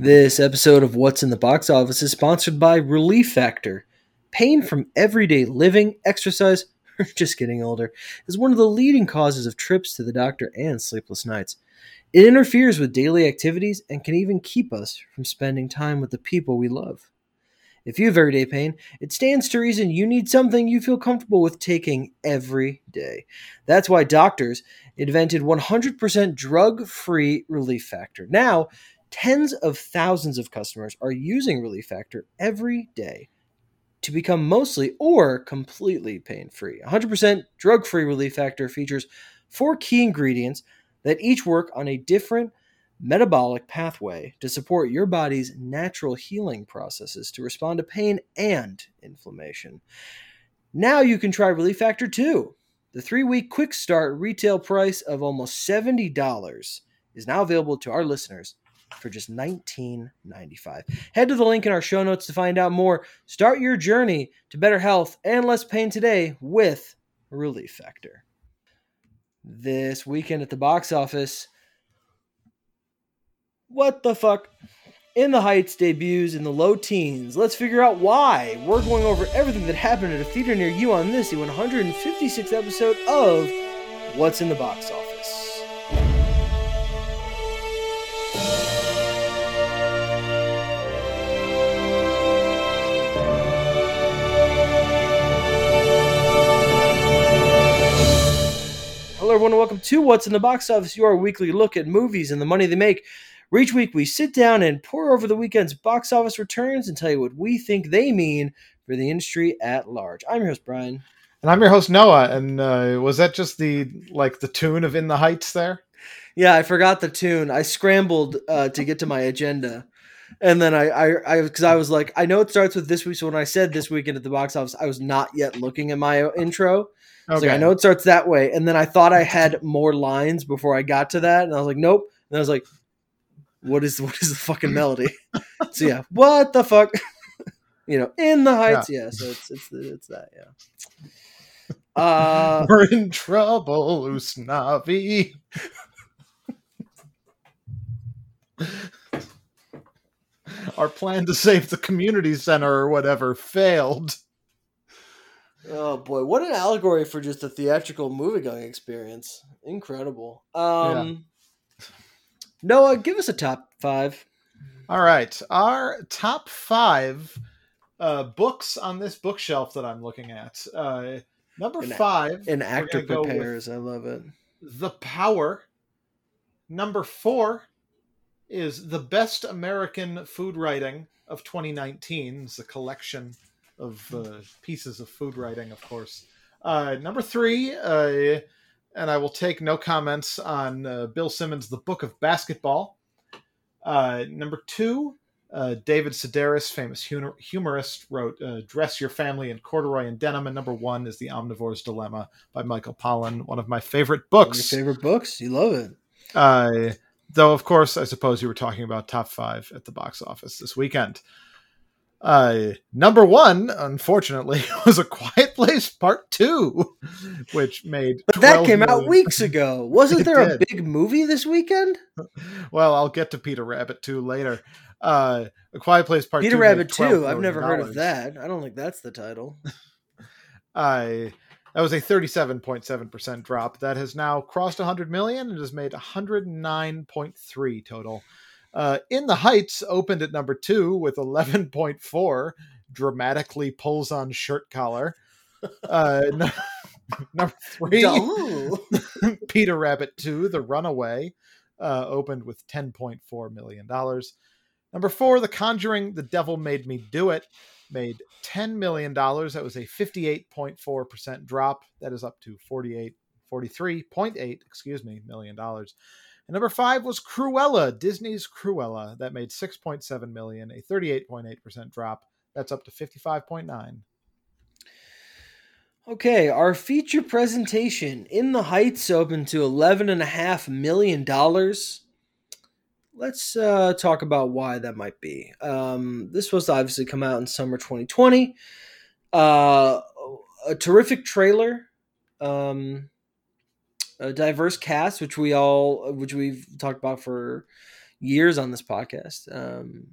This episode of What's in the Box Office is sponsored by Relief Factor. Pain from everyday living, exercise, or just getting older is one of the leading causes of trips to the doctor and sleepless nights. It interferes with daily activities and can even keep us from spending time with the people we love. If you have everyday pain, it stands to reason you need something you feel comfortable with taking every day. That's why doctors invented 100% drug free Relief Factor. Now, tens of thousands of customers are using Relief Factor every day to become mostly or completely pain free. 100% drug free Relief Factor features four key ingredients that each work on a different metabolic pathway to support your body's natural healing processes to respond to pain and inflammation. Now you can try Relief Factor 2. The three week quick start retail price of almost $70 is now available to our listeners for just $19.95. Head to the link in our show notes to find out more. Start your journey to better health and less pain today with Relief Factor. This weekend at the box office, what the fuck? In the Heights debuts in the low teens. Let's figure out why. We're going over everything that happened at a theater near you on this, the 156th episode of What's in the Box Office. Everyone, welcome to What's in the Box Office, your weekly look at movies and the money they make. Where each week we sit down and pour over the weekend's box office returns and tell you what we think they mean for the industry at large. I'm your host, Brian. And I'm your host Noah. And uh, was that just the like the tune of In the Heights there? Yeah, I forgot the tune. I scrambled uh, to get to my agenda, and then I, I, I, because I was like, I know it starts with this week. So when I said this weekend at the box office, I was not yet looking at my intro. I Okay. like, I know it starts that way, and then I thought I had more lines before I got to that, and I was like, nope. And I was like, what is what is the fucking melody? so yeah, what the fuck? you know, in the heights. Yeah, so it's it's it's that. Yeah. Uh, We're in trouble, Usnavi. Our plan to save the community center or whatever failed. Oh boy, what an allegory for just a theatrical movie going experience. Incredible. Um, Noah, give us a top five. All right, our top five uh, books on this bookshelf that I'm looking at. Uh, number An- five, An actor gonna go with prepares. I love it. The Power. Number four is The Best American Food Writing of 2019. It's a collection of uh, pieces of food writing, of course. Uh, number three, uh, and I will take no comments on uh, Bill Simmons' The Book of Basketball. Uh, number two, uh, David Sedaris, famous humor- humorist, wrote uh, Dress Your Family in Corduroy and Denim. And number one is The Omnivore's Dilemma by Michael Pollan, one of my favorite One of books. your favorite books? You love it. Uh, though, of course, I suppose you were talking about top five at the box office this weekend. Uh, number one, unfortunately, was A Quiet Place Part Two, which made But that 12 came out weeks ago. Wasn't there a big movie this weekend? Well, I'll get to Peter Rabbit 2 later. Uh, A Quiet Place Part Peter 2 made Rabbit 2. I've never heard of that. I don't think that's the title. I. that was a 37.7% drop. That has now crossed 100 million and has made 109.3 total. Uh, In the Heights opened at number two with 11.4, dramatically pulls on shirt collar. Uh, no- number three. Peter Rabbit 2, The Runaway, uh, opened with $10.4 million. Number four, The Conjuring, The Devil Made Me Do It, made $10 million. That was a 58.4% drop. That is up to 48, 43.8, excuse me, million dollars. And number five was Cruella, Disney's Cruella. That made 6.7 million, a 38.8% drop. That's up to 55.9. Okay, our feature presentation in the Heights opened to eleven and a half million dollars. Let's uh, talk about why that might be. Um, this was obviously come out in summer 2020. Uh, a terrific trailer, um, a diverse cast, which we all, which we've talked about for years on this podcast. Um,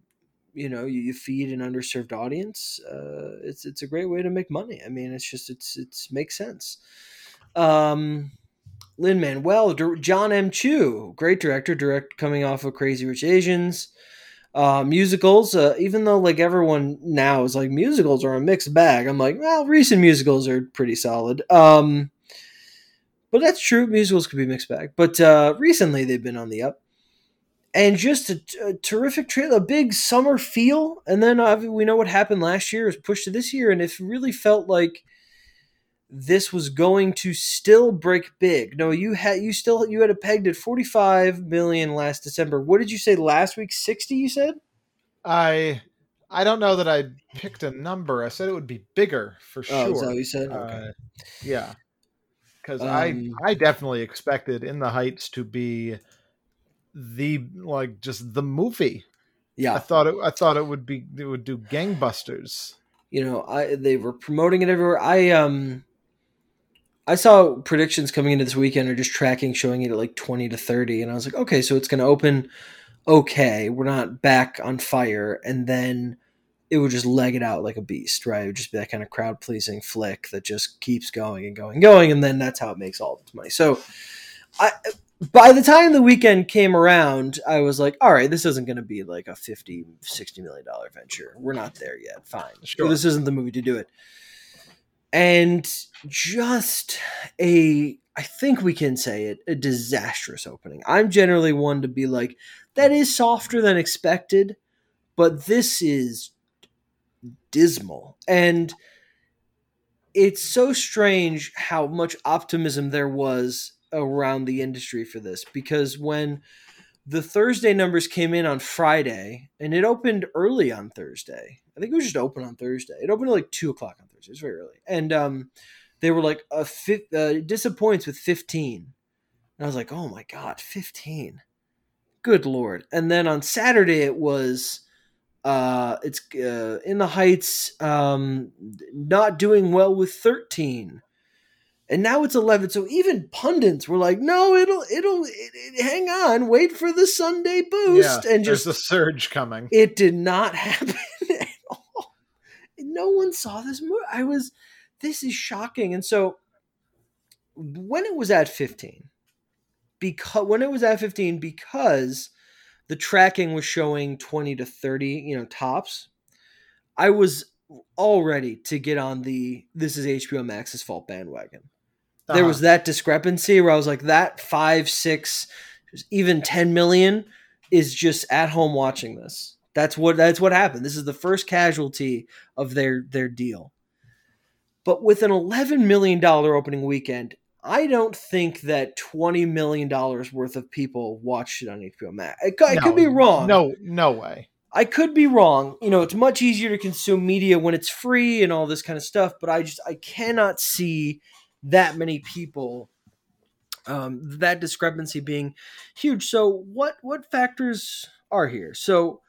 you know, you, you feed an underserved audience. Uh, it's it's a great way to make money. I mean, it's just it's it's makes sense. Um, Lin Manuel, John M. Chu, great director, direct coming off of Crazy Rich Asians. Uh, musicals, uh, even though like everyone now is like musicals are a mixed bag. I'm like, well, recent musicals are pretty solid. Um, but that's true. Musicals could be mixed bag. But uh, recently they've been on the up and just a, a terrific trailer, a big summer feel. And then uh, we know what happened last year is pushed to this year, and it really felt like this was going to still break big. No, you had you still you had it pegged at 45 million last December. What did you say last week? 60 you said? I I don't know that I picked a number. I said it would be bigger for sure. Oh, is you said? Okay. Uh, yeah. Cuz um, I I definitely expected In the Heights to be the like just the movie. Yeah, I thought it. I thought it would be. It would do gangbusters. You know, I they were promoting it everywhere. I um, I saw predictions coming into this weekend are just tracking showing it at like twenty to thirty, and I was like, okay, so it's going to open. Okay, we're not back on fire, and then it would just leg it out like a beast, right? It would just be that kind of crowd pleasing flick that just keeps going and going and going, and then that's how it makes all of its money. So, I by the time the weekend came around, I was like, all right, this isn't going to be like a 50, 60 million dollar venture. We're not there yet. Fine. Sure. This isn't the movie to do it. And just a, I think we can say it, a disastrous opening. I'm generally one to be like, that is softer than expected, but this is dismal. And it's so strange how much optimism there was around the industry for this because when the Thursday numbers came in on Friday and it opened early on Thursday. I think it was just open on Thursday. It opened at like two o'clock on Thursday. It was very early. And um, they were like a fi- uh, disappoints with 15. And I was like, oh my God, 15. Good Lord. And then on Saturday it was uh, it's uh, in the heights um, not doing well with 13 and now it's 11 so even pundits were like no it'll it'll it, it, hang on wait for the sunday boost yeah, and just the surge coming. It did not happen at all. No one saw this movie i was this is shocking. And so when it was at 15 because when it was at 15 because the tracking was showing 20 to 30 you know tops i was all ready to get on the this is hbo max's fault bandwagon uh-huh. there was that discrepancy where I was like, that five, six, even ten million is just at home watching this. That's what that's what happened. This is the first casualty of their their deal. But with an eleven million dollar opening weekend, I don't think that twenty million dollars worth of people watched it on HBO Max. I, I no, could be wrong. No, no way. I could be wrong. You know, it's much easier to consume media when it's free and all this kind of stuff. But I just I cannot see that many people um, that discrepancy being huge. So what what factors are here? So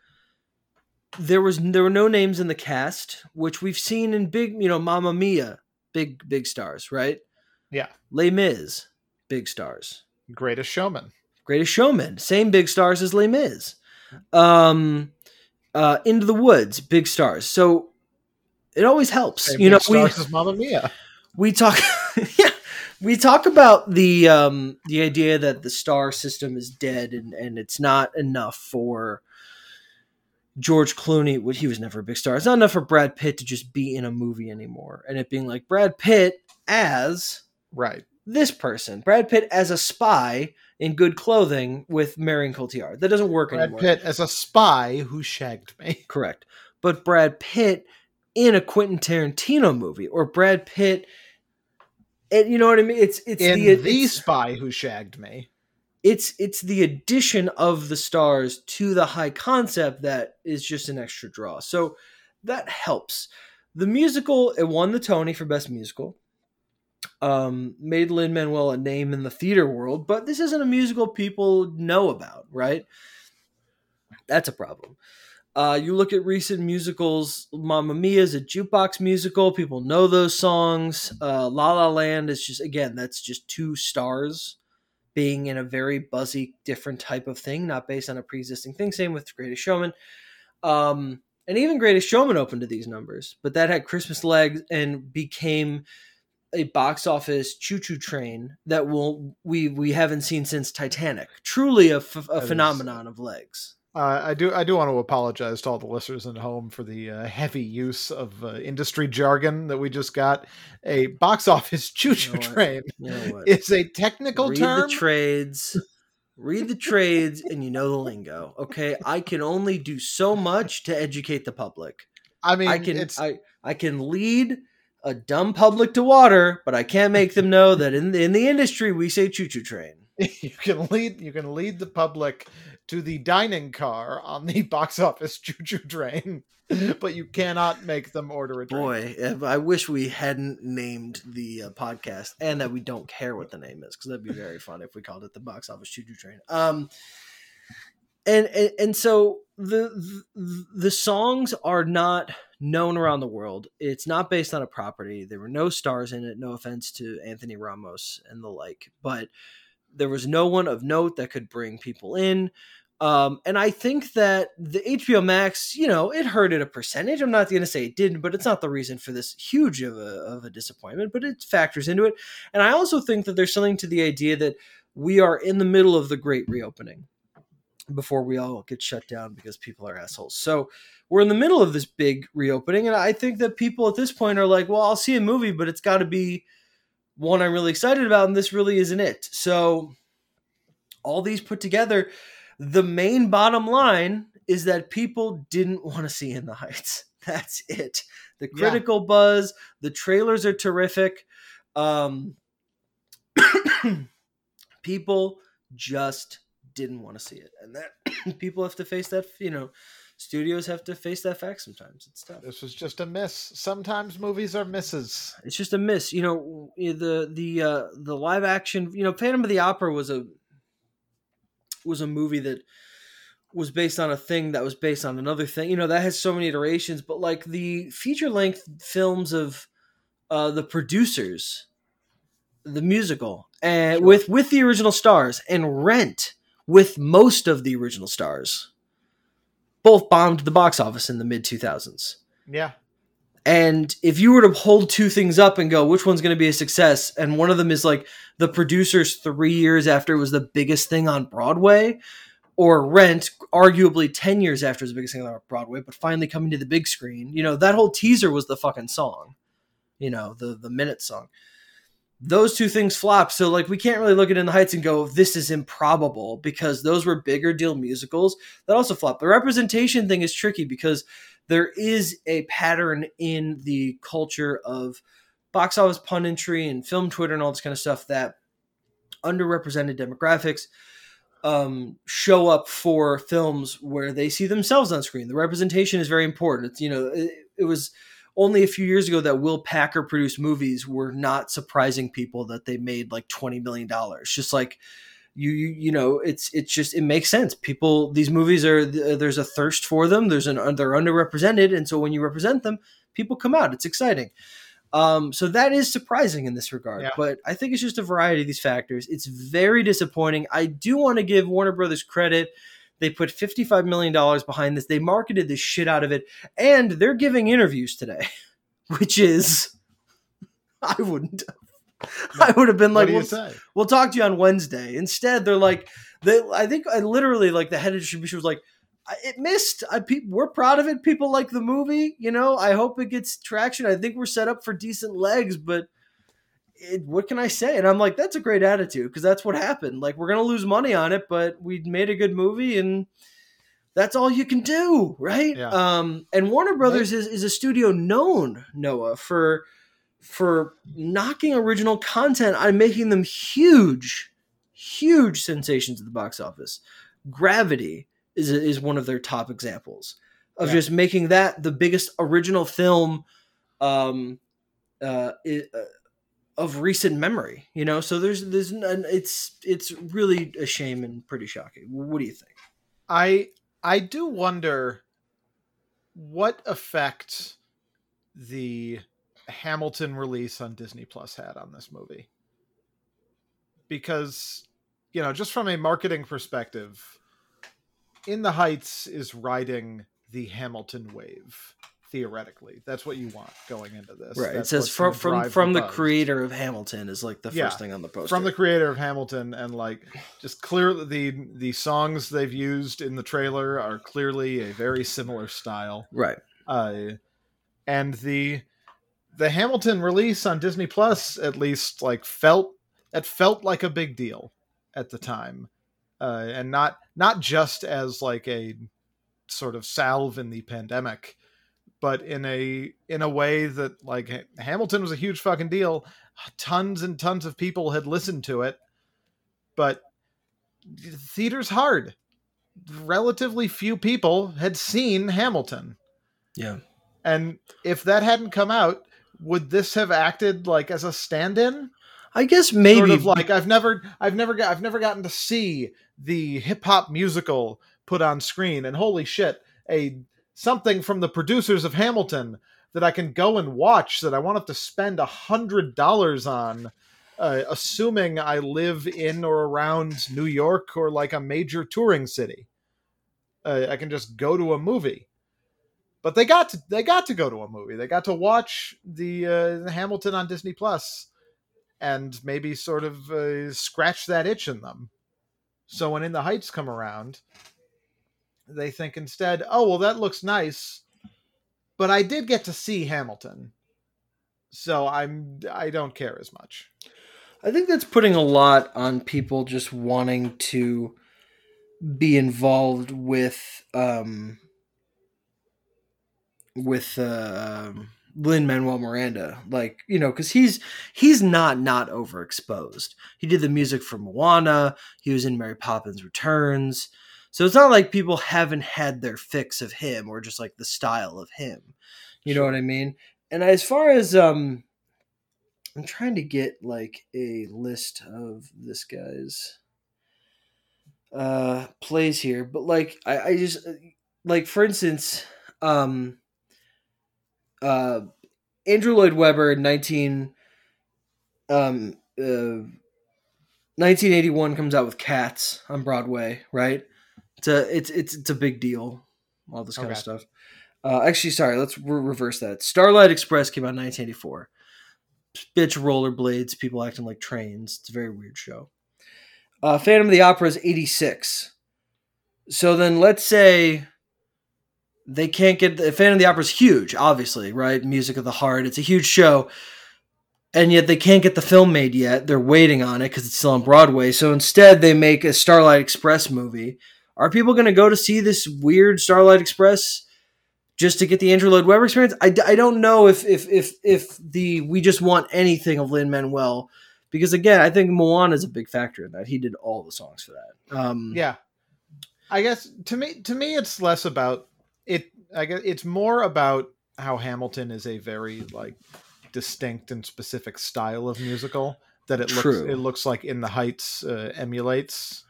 there was there were no names in the cast, which we've seen in big, you know, Mamma Mia, big big stars, right? Yeah. Les Mis, big stars. Greatest Showman. Greatest Showman, same big stars as Les Mis. Um, uh, Into the Woods, big stars. So it always helps, same you know. We, as Mamma Mia. We talk. yeah, we talk about the um, the idea that the star system is dead and, and it's not enough for George Clooney. He was never a big star. It's not enough for Brad Pitt to just be in a movie anymore, and it being like Brad Pitt as right this person, Brad Pitt as a spy in good clothing with Marion Cotillard. That doesn't work Brad anymore. Brad Pitt as a spy who shagged me. Correct, but Brad Pitt in a Quentin Tarantino movie or Brad Pitt and you know what I mean? It's it's In the the it's, spy who shagged me. It's it's the addition of the stars to the high concept that is just an extra draw. So that helps. The musical it won the Tony for best musical. Um, made Lin Manuel a name in the theater world, but this isn't a musical people know about, right? That's a problem. Uh, you look at recent musicals, Mamma Mia is a jukebox musical. People know those songs. Uh, La La Land is just, again, that's just two stars being in a very buzzy, different type of thing, not based on a pre-existing thing. Same with Greatest Showman. Um, and even Greatest Showman opened to these numbers, but that had Christmas legs and became a box office choo-choo train that will we we haven't seen since Titanic. Truly a, f- a phenomenon of legs. Uh, I do. I do want to apologize to all the listeners at home for the uh, heavy use of uh, industry jargon that we just got. A box office choo-choo You know train You know is a technical Read term. the trades. Read the trades and you know the lingo. Okay. I can only do so much to educate the public. I mean, I can it's I, I can lead a dumb public to water, but I can't make them know that in the, in the industry we say choo choo train. you can lead. You can lead the public to the dining car on the box office choo-choo train, but you cannot make them order a drink. Boy, if I wish we hadn't named the uh, podcast and that we don't care what the name is because that'd be very fun if we called it the box office choo choo train. Um, and, and and so the, the the songs are not known around the world. It's not based on a property. There were no stars in it. No offense to Anthony Ramos and the like, but there was no one of note that could bring people in. Um, and I think that the HBO Max, you know, it hurt at a percentage. I'm not going to say it didn't, but it's not the reason for this huge of a, of a disappointment, but it factors into it. And I also think that there's something to the idea that we are in the middle of the great reopening before we all get shut down because people are assholes. So we're in the middle of this big reopening. And I think that people at this point are like, well, I'll see a movie, but it's got to be one I'm really excited about. And this really isn't it. So all these put together, the main bottom line is that people didn't want to see In the Heights. That's it. The Yeah. critical buzz, the trailers are terrific. Um, people just didn't want to see it, and that people have to face that. You know, studios have to face that fact sometimes. It's tough. This was just a miss. Sometimes movies are misses. It's just a miss. You know, the the uh, the live action. You know, Phantom of the Opera was a was a movie that was based on a thing that was based on another thing. You know, that has so many iterations. But like the feature length films of uh, the producers, the musical, and Sure. with with the original stars, and Rent with most of the original stars, both bombed the box office in the mid two thousands. Yeah. And if you were to hold two things up and go, which one's going to be a success? And one of them is like the producers three years after it was the biggest thing on Broadway, or Rent, arguably 10 years after it was the biggest thing on Broadway, but finally coming to the big screen. You know, that whole teaser was the fucking song, you know, the, the minute song. Those two things flop. So, like, we can't really look at In the Heights and go, this is improbable because those were bigger deal musicals that also flop. The representation thing is tricky because there is a pattern in the culture of box office punditry and film Twitter and all this kind of stuff that underrepresented demographics um, show up for films where they see themselves on screen. The representation is very important. It's you know it, it was only a few years ago that Will Packer produced movies were not surprising people that they made like twenty million dollars. Just like you, you you know it's it's just it makes sense. People these movies are there's a thirst for them. There's an they're underrepresented and so when you represent them people come out. It's exciting. Um so that is surprising in this regard Yeah. but i think it's just a variety of these factors. It's very disappointing. I do want to give warner brothers credit they put 55 million dollars behind this they marketed the shit out of it and they're giving interviews today which is i wouldn't I would have been like, well, we'll talk to you on Wednesday. Instead, they're like, they, I think I literally like the head of distribution was like, it missed. I, pe- we're proud of it. People like the movie. You know, I hope it gets traction. I think we're set up for decent legs, but it, what can I say? And I'm like, that's a great attitude because that's what happened. Like, we're gonna lose money on it, but we made a good movie and. That's all you can do, right? Yeah. Um, and Warner Brothers is, is a studio known, Noah, for for knocking original content on making them huge, huge sensations at the box office. Gravity is is one of their top examples of Yeah. just making that the biggest original film um, uh, i- uh, of recent memory. You know, so there's there's it's it's really a shame and pretty shocking. What do you think? I I do wonder what effect the Hamilton release on Disney Plus had on this movie. Because you know, just from a marketing perspective, In the Heights is riding the Hamilton wave. Theoretically, that's what you want going into this. Right. It says from from from the buzz. creator of Hamilton is like the Yeah, first thing on the poster. from the creator of Hamilton, and like just clearly the the songs they've used in the trailer are clearly a very similar style. right. uh, and the the Hamilton release on Disney Plus at least like felt it felt like a big deal at the time, uh, and not not just as like a sort of salve in the pandemic, but in a in a way that like Hamilton was a huge fucking deal. Tons and tons of people had listened to it, but theater's hard. Relatively few people had seen Hamilton. Yeah. And if that hadn't come out, would this have acted like as a stand-in? I guess maybe Sort of like I've never, I've never got, I've never gotten to see the hip hop musical put on screen, and holy shit, a something from the producers of Hamilton that I can go and watch that I won't have to spend a hundred dollars on, uh, assuming I live in or around New York or like a major touring city. Uh, I can just go to a movie but they got to they got to go to a movie. They got to watch the uh, Hamilton on Disney Plus, and maybe sort of uh, scratch that itch in them. So when In the Heights come around, they think instead, "Oh well, that looks nice," but I did get to see Hamilton, so I'm I don't care as much. I think that's putting a lot on people just wanting to be involved with um with uh, um, Lin Manuel Miranda, like you know, because he's he's not not overexposed. He did the music for Moana. He was in Mary Poppins Returns. So it's not like people haven't had their fix of him or just like the style of him. You know what I mean? And as far as um I'm trying to get like a list of this guy's uh plays here, but like I, I just like for instance, um uh Andrew Lloyd Webber in 19 um uh 1981 comes out with Cats on Broadway, right? It's a it's it's it's a big deal. All this kind of stuff. Uh, actually, sorry, let's re- reverse that. Starlight Express came out in 1984. Bitch rollerblades, people acting like trains. It's a very weird show. Uh, Phantom of the Opera is 86. So then let's say they can't get the Phantom of the Opera is huge, obviously, right? Music of the heart. It's a huge show. And yet they can't get the film made yet. They're waiting on it because it's still on Broadway. So instead, they make a Starlight Express movie. Are people going to go to see this weird Starlight Express just to get the Andrew Lloyd Webber experience? I, I don't know if if if if the we just want anything of Lin Manuel because again, I think Moana is a big factor in that. He did all the songs for that. Um, Yeah, I guess to me to me it's less about it. I guess it's more about how Hamilton is a very like distinct and specific style of musical that it looks it looks like In the Heights uh, emulates.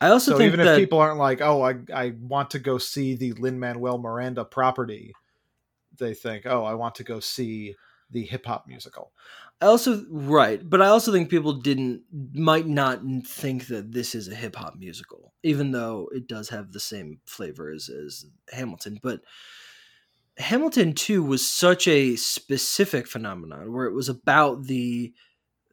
I also So think even that if people aren't like, oh, I I want to go see the Lin Manuel Miranda property, they think, oh, I want to go see the hip hop musical. I also right, but I also think people didn't might not think that this is a hip hop musical, even though it does have the same flavor as, as Hamilton. But Hamilton too was such a specific phenomenon where it was about the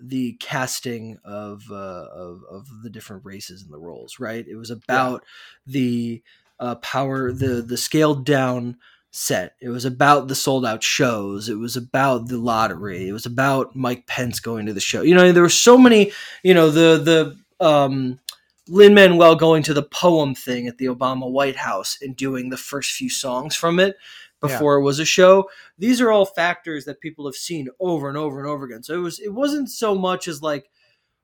the casting of uh, of of the different races and the roles. Right, it was about the uh, power, the the scaled down set. It was about the sold out shows. It was about the lottery. It was about Mike Pence going to the show. You know, there were so many. You know, the the um, Lin Manuel going to the poem thing at the Obama White House and doing the first few songs from it before it was a show. These are all factors that people have seen over and over and over again. So it was it wasn't so much as like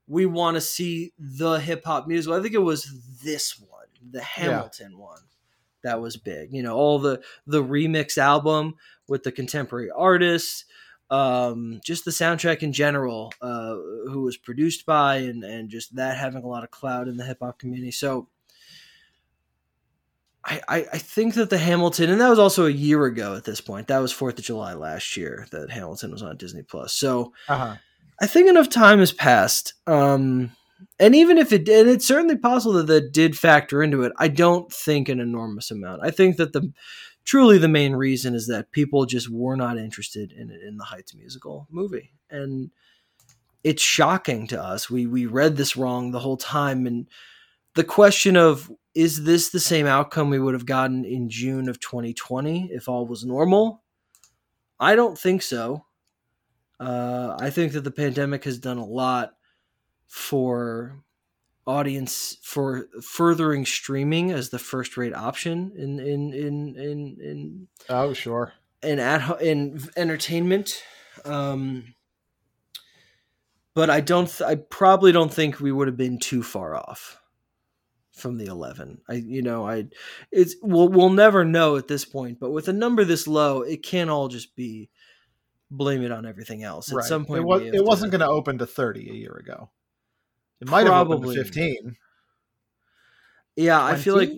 we want to see the hip hop musical. I think it was this one, the Hamilton one that was big. You know, all the the remix album with the contemporary artists, um, just the soundtrack in general, uh, who was produced by, and and just that having a lot of clout in the hip hop community. So. I, I, I think that the Hamilton, and that was also a year ago at this point. That was Fourth of July last year that Hamilton was on Disney Plus. So Uh huh. I think enough time has passed. Um, and even if it did, it's certainly possible that that did factor into it. I don't think an enormous amount. I think that the truly the main reason is that people just were not interested in in the Heights musical movie, and it's shocking to us. We we read this wrong the whole time, and the question of is this the same outcome we would have gotten in June of 2020 if all was normal? I don't think so. Uh, I think that the pandemic has done a lot for audience for furthering streaming as the first rate option in in in in in oh sure in at in entertainment um but i don't th- i probably don't think we would have been too far off from the 11 i you know i it's we'll, we'll never know at this point but with a number this low it can't all just be blame it on everything else at right. some point it, was, it wasn't going to open to 30 a year ago it might Probably. have opened to 15. Yeah, 20? I feel like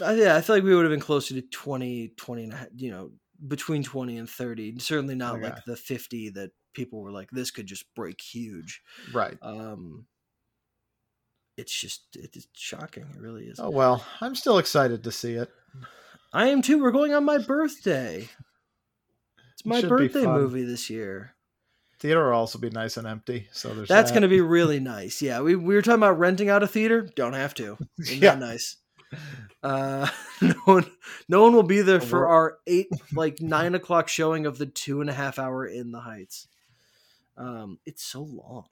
I, yeah, I feel like we would have been closer to 20, 20 and a you know, between 20 and 30. Certainly not okay. like the 50 that people were like this could just break huge. Right. Um it's just it's shocking. It really is. Oh well, I'm still excited to see it. I am too. We're going on my birthday. It's my it birthday movie this year theater will also be nice and empty. So there's that's that. going to be really nice. Yeah, we, we were talking about renting out a theater. Don't have to. yeah, nice. Uh, no one, no one will be there for our eight, like nine o'clock showing of the two and a half hour in the Heights. Um, it's so long.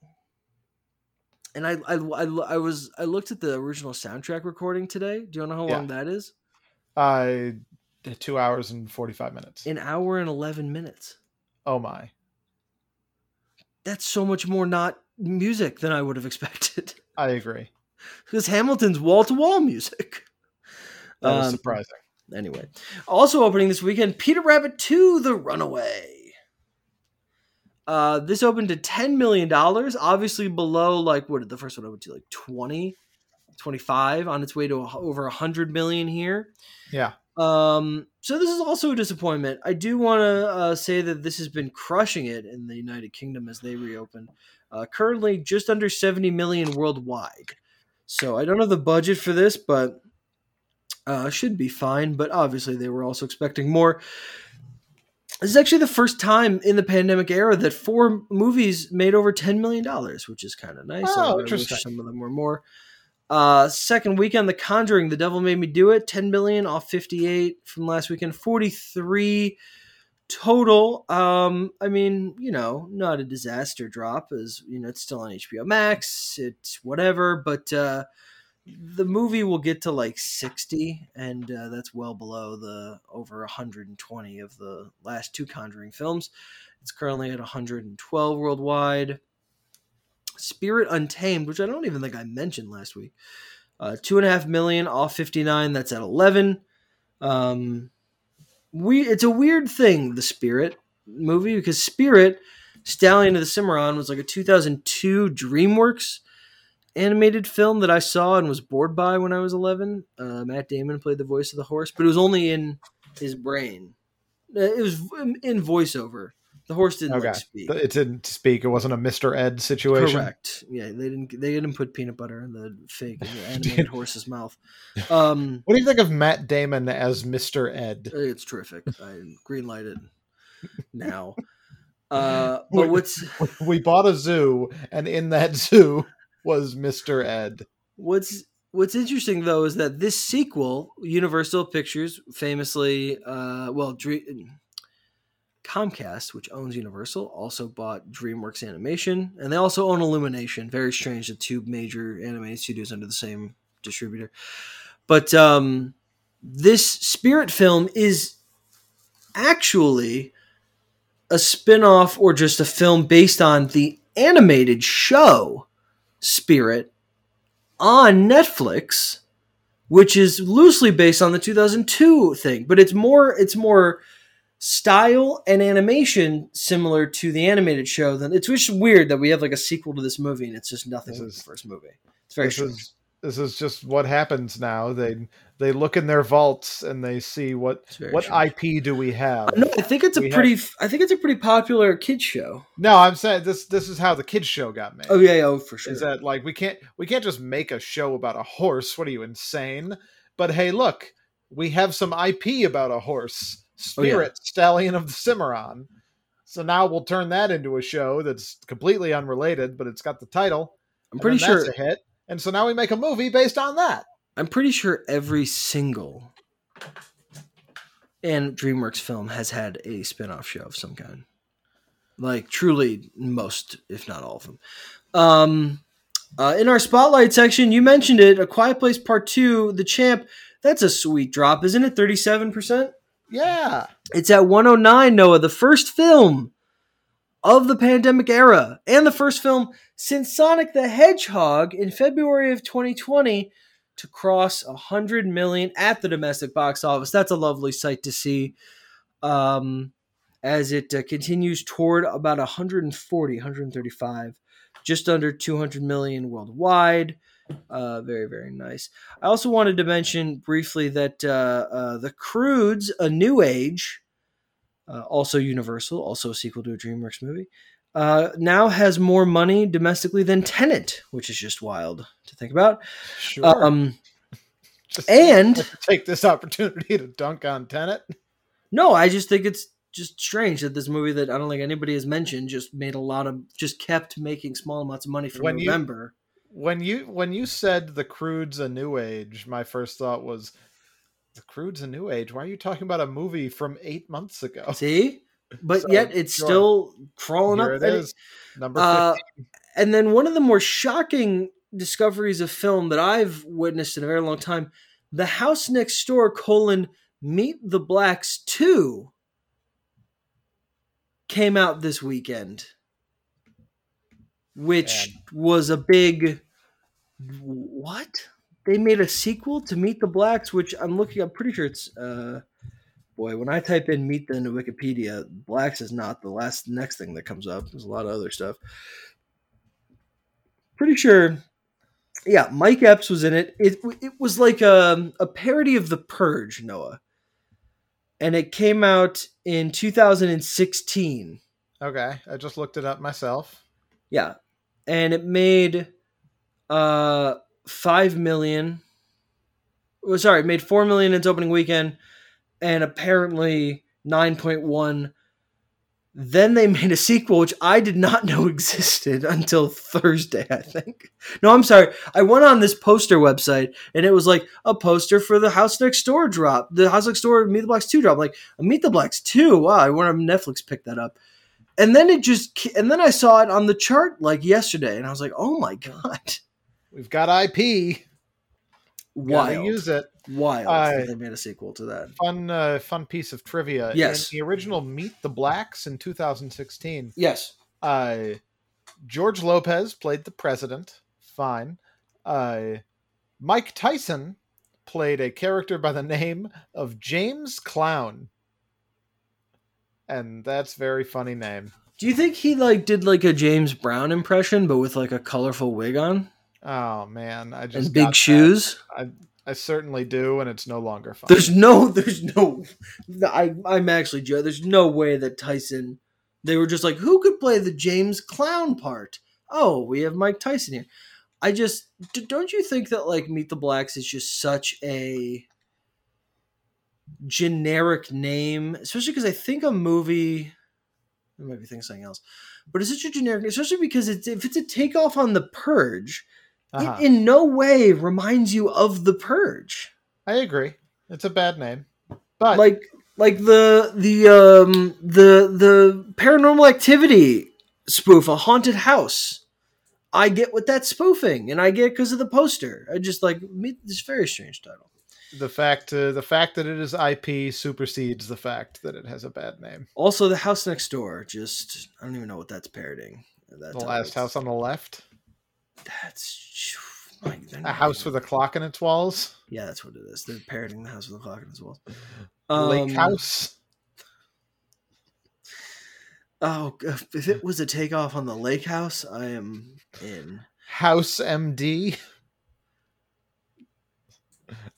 And I, I, I, I was, I looked at the original soundtrack recording today. Do you know how yeah. long that is? Uh, two hours and forty five minutes. An hour and eleven minutes. Oh my that's so much more not music than I would have expected. I agree. Because Hamilton's wall to wall music. That was um, surprising. Anyway, also opening this weekend, Peter Rabbit 2 The Runaway. Uh, this opened to $10 million, obviously below, like, what did the first one open to? Like 20, 25, on its way to over 100 million here. Yeah. Um, so this is also a disappointment. I do want to uh, say that this has been crushing it in the United Kingdom as they reopen. Uh, currently, just under 70 million worldwide. So I don't have the budget for this, but uh, should be fine. But obviously, they were also expecting more. This is actually the first time in the pandemic era that four movies made over $10 million, which is kind of nice. Oh, interesting. some of them were more. Uh, second weekend, The Conjuring, The Devil Made Me Do It, 10 million off 58 from last weekend, 43 total. Um, I mean, you know, not a disaster drop, as you know, it's still on HBO Max, it's whatever, but uh, the movie will get to like 60, and uh, that's well below the over 120 of the last two Conjuring films. It's currently at 112 worldwide. Spirit Untamed, which I don't even think I mentioned last week. Uh, two and a half million off 59. That's at 11. Um, we it's a weird thing, the Spirit movie, because Spirit, Stallion of the Cimarron, was like a 2002 DreamWorks animated film that I saw and was bored by when I was 11. Uh, Matt Damon played the voice of the horse, but it was only in his brain. Uh, it was in voiceover. The horse didn't okay. like speak. It didn't speak. It wasn't a Mr. Ed situation. Correct. Yeah, they didn't. They didn't put peanut butter in the fake animated horse's mouth. Um, what do you think of Matt Damon as Mr. Ed? It's terrific. I green it now. Uh, but what's we bought a zoo, and in that zoo was Mr. Ed. What's What's interesting though is that this sequel, Universal Pictures, famously, uh, well, Dream, Comcast, which owns Universal, also bought DreamWorks Animation, and they also own Illumination. Very strange, the two major anime studios under the same distributor. But um, this Spirit film is actually a spin-off or just a film based on the animated show Spirit on Netflix, which is loosely based on the 2002 thing, but it's more it's more style and animation similar to the animated show, then it's just weird that we have like a sequel to this movie and it's just nothing this like is, the first movie. It's very this strange. Is, This is just what happens now. They they look in their vaults and they see what what strange. IP do we have. No, I think it's a We have- pretty. I think it's a pretty popular kids show. No, I'm saying this this is how the kids show got made. Oh yeah, yeah, oh, for sure. Is that like we can't we can't just make a show about a horse? What are you insane? But hey, look, we have some IP about a horse, Oh, yeah. Spirit Stallion of the Cimarron. So now we'll turn that into a show that's completely unrelated, but it's got the title. I'm pretty sure. a hit. And so now we make a movie based on that. I'm pretty sure every single and DreamWorks film has had a spin-off show of some kind. Like truly most, if not all of them. Um uh, in our spotlight section, you mentioned it, A Quiet Place Part 2, The Champ. That's a sweet drop, isn't it? 37%? Yeah. It's at 109, Noah, the first film of the pandemic era, and the first film since Sonic the Hedgehog in February of 2020 to cross 100 million at the domestic box office. That's a lovely sight to see um, as it uh, continues toward about 140, 135, just under 200 million worldwide. Uh, very, very nice. I also wanted to mention briefly that uh, uh, The Croods, A New Age, uh, also Universal, also a sequel to a DreamWorks movie, uh, now has more money domestically than Tenet, which is just wild to think about. Sure. Um, and take this opportunity to dunk on Tenet. no, I just think it's just strange that this movie that I don't think anybody has mentioned just made a lot of, just kept making small amounts of money from When you- November. When you when you said the Croods a new age, my first thought was the Croods a new age. Why are you talking about a movie from eight months ago? See? But So, yet it's sure. still crawling Here up. it and is, number Uh, and then one of the more shocking discoveries of film that I've witnessed in a very long time, The House Next Door colon Meet the Blacks 2 came out this weekend. Which was a big what? They made a sequel to Meet the Blacks, which I'm looking I'm pretty sure it's uh boy, when I type in meet the into Wikipedia, blacks is not the last next thing that comes up. There's a lot of other stuff. Pretty sure yeah mike epps was in it. It, it was like a, a parody of the purge noah. And it came out in 2016 Okay, I just looked it up myself. yeah and it made uh 5 million. Well, sorry it made 4 million its opening weekend and apparently 9.1 then they made a sequel which i did not know existed until thursday i think. No i'm sorry. I went on this poster website and it was like a poster for the house next door drop the house next door meet the blacks 2 drop like meet the blacks 2 wow i wonder if netflix picked that up. And then it just and then i saw it on the chart like yesterday and i was like oh my god. We've got IP. Wild use it. wild that they made a sequel to that Fun, uh, fun piece of trivia. Yes. In the original Meet the Blacks in 2016, yes uh, George Lopez played the president. Fine. Uh, Mike Tyson played a character by the name of James Clown. And that's very funny name. do you think he like did like a james brown impression but with like a colorful wig on Oh man, I just and big that. shoes I certainly do, and it's no longer fun. There's no, there's no. I, I'm actually Joe. There's no way that Tyson. They were just like, who could play the James Clown part? Oh, we have Mike Tyson here. I just don't you think that like Meet the Blacks is just such a generic name, especially because I think a movie. I might be thinking something else, but it's such a generic, especially because it's if it's a takeoff on the Purge, Uh-huh. it in no way reminds you of the Purge. I agree. It's a bad name, but like like the the um the the paranormal activity spoof a haunted house i get what that's spoofing and i get because of the poster i just like me this very strange title the fact uh, the fact that it is IP supersedes the fact that it has a bad name. also the house next door just i don't even know what that's parodying that The last house on the left, that's my, a house with a clock in its walls, yeah that's what it is they're parroting the house with a clock in its walls lake Um, house. oh if it was a takeoff on the lake house i am in House MD.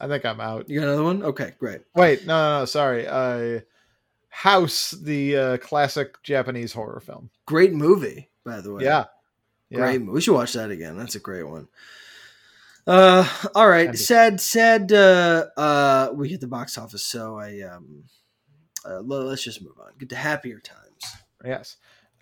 I think I'm out. You got another one? Okay, great. Wait, no, no, no sorry. Uh, House, the uh, classic Japanese horror film. Great movie, by the way. Yeah, yeah. Great. We should watch that again. That's a great one. Uh, all right. Sad, sad. Uh, uh, we hit the box office, so I um, uh, le- let's just move on. Get to happier times. Yes.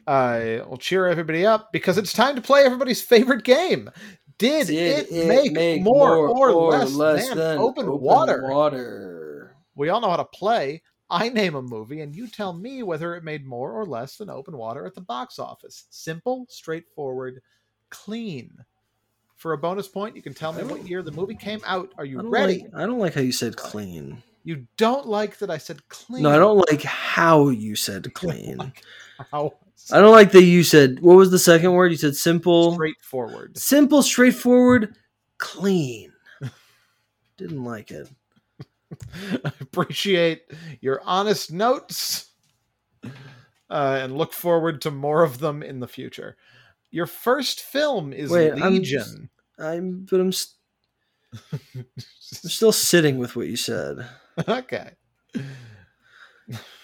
I will cheer everybody up because it's time to play everybody's favorite game. Did, it, make, more, or, less, than, open, water? Water. We all know how to play. I name a movie and you tell me whether it made more or less than open water at the box office. Simple, straightforward, clean. For a bonus point, you can tell me what year the movie came out. Are you don't ready? Like, I don't like how you said clean. You don't like that I said clean. No, I don't like how you said clean. How I don't like that you said. What was the second word? You said simple. straightforward. Simple, straightforward, clean. Didn't like it. I appreciate your honest notes uh, and look forward to more of them in the future. Your first film is Wait, I'm Legion. I'm, but I'm, st- I'm still sitting with what you said. okay.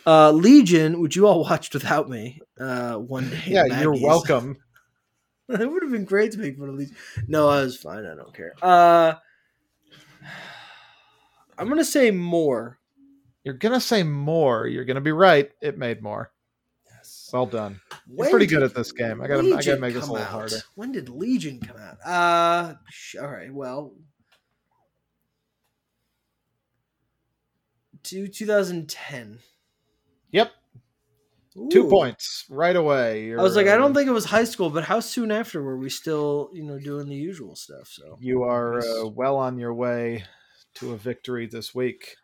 Uh, Legion, which you all watched without me, uh, one day. Yeah, you're welcome. it would have been great to make fun of Legion. No, I was fine. I don't care. Uh, I'm gonna say more. You're gonna say more. You're gonna be right. It made more. Yes. Well done. You're pretty good at this game. I gotta, I gotta make this a little out? harder. When did Legion come out? Uh, all right. Well, to 2010. Yep, two points right away. I was like, I don't think it was high school, but how soon after were we still, you know, doing the usual stuff? So you are uh, well on your way to a victory this week.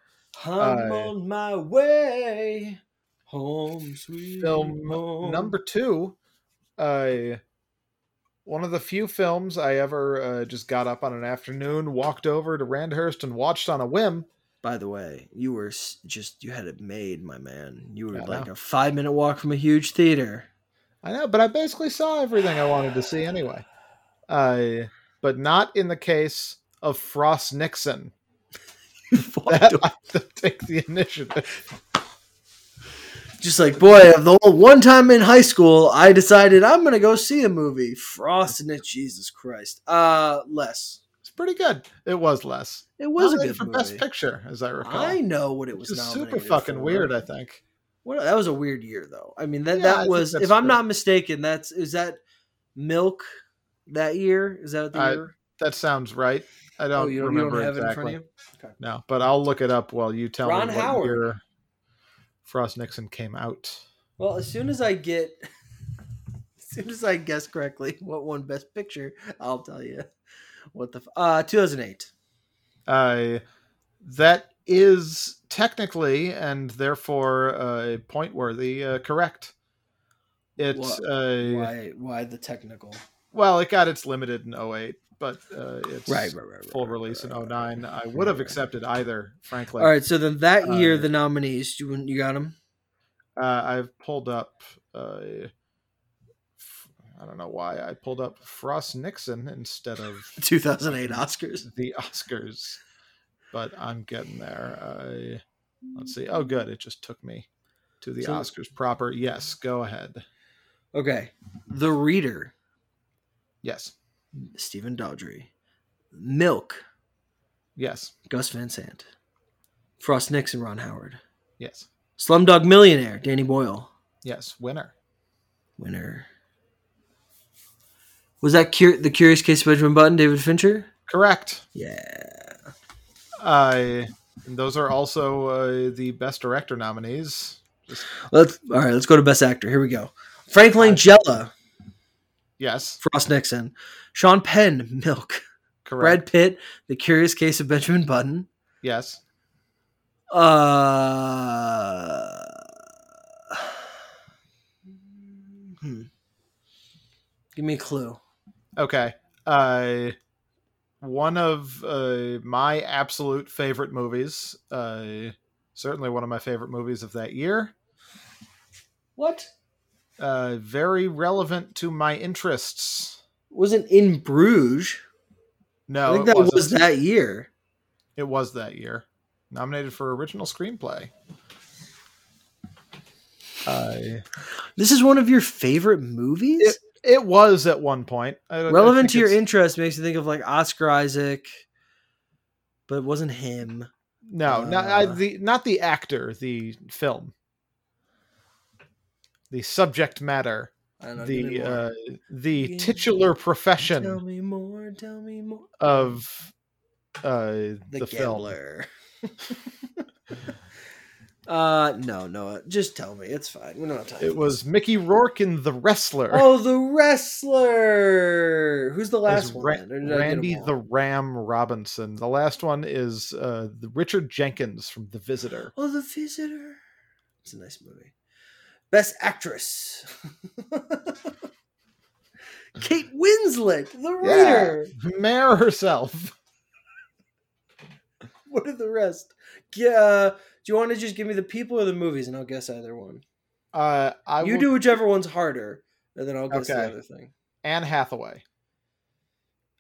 I'm uh, on my way home, sweet Film home. Number two, uh, one of the few films I ever uh, just got up on an afternoon, walked over to Randhurst and watched on a whim. By the way, you were just you had it made, my man. You were like a five minute walk from a huge theater. I know, but I basically saw everything I wanted to see anyway. Uh, but not in the case of Frost Nixon. That I have to take the initiative. just like boy, the one time in high school, I decided I'm gonna go see a movie. Frost and it, Jesus Christ. Uh, less. It's pretty good. It was less. It was a good for movie. Best Picture, as I recall. I know what it was. is super fucking for. weird. I think. What that was a weird year though. I mean that Yeah, that was if I'm not mistaken, that's is that Milk that year? Is that the year? That sounds right. I don't oh, you don't, you remember don't have exactly. it in front of you? No, but I'll look it up while you tell Ron me what Howard. year Frost Nixon came out. Well, as soon as I get as soon as I guess correctly what won best picture, I'll tell you what the uh 2008. Uh, that is technically and therefore uh, point worthy uh, correct. It's Wha- uh, Why why the technical? well, it got its limited in 08, but uh, it's Right, right, right. full release in right, 09. right, I would have accepted either, frankly. All right, so then that year Uh, the nominees, you you got them? Uh, I've pulled up. Uh, I don't know why I pulled up Frost Nixon instead of 2008 Oscars. the Oscars, but I'm getting there. Uh, let's see. Oh, good. It just took me to the So- Oscars proper. Yes, go ahead. Okay. The Reader, Yes, Stephen Daldry. Milk, yes, Gus Van Sant. Frost Nixon, Ron Howard. yes, Slumdog Millionaire, Danny Boyle. yes. Winner. Winner. Was that Cur- the Curious Case of Benjamin Button, David Fincher? Correct. Yeah. Uh, and those are also uh, the best director nominees. Let's all right. Let's go to Best Actor. Here we go. Frank Langella, yes, Frost Nixon. Sean Penn, Milk. correct. Brad Pitt, The Curious Case of Benjamin Button. Yes. Uh, hmm. Give me a clue. Okay. Uh, one of uh, my absolute favorite movies. Uh, certainly one of my favorite movies of that year. What? Uh, very relevant to my interests. Wasn't in Bruges. No, I think that was that year. It was that year. Nominated for original screenplay. Uh, This is one of your favorite movies. It- it was at one point. I I Relevant to your it's- interest makes you think of like Oscar Isaac, but it wasn't him. No, not I, Uh, the not the actor, the film, the subject matter, know. the uh, the Give titular tell profession me more. Tell me more. of uh, the, the, film. uh, no, no. Just tell me. It's fine. We don't have time. for It was Mickey Rourke in The Wrestler. Oh, the wrestler. Who's the last one? Or did I get 'em Randy the Ram Robinson. The last one is uh, the Richard Jenkins from The Visitor. Oh, the visitor. It's a nice movie. Best actress. Kate Winslet, the Yeah. reader. Mare herself. What are the rest? Yeah. Uh, do you want to just give me the people or the movies, and I'll guess either one. Uh, I you will- do whichever one's harder, and then I'll guess the other thing. Anne Hathaway.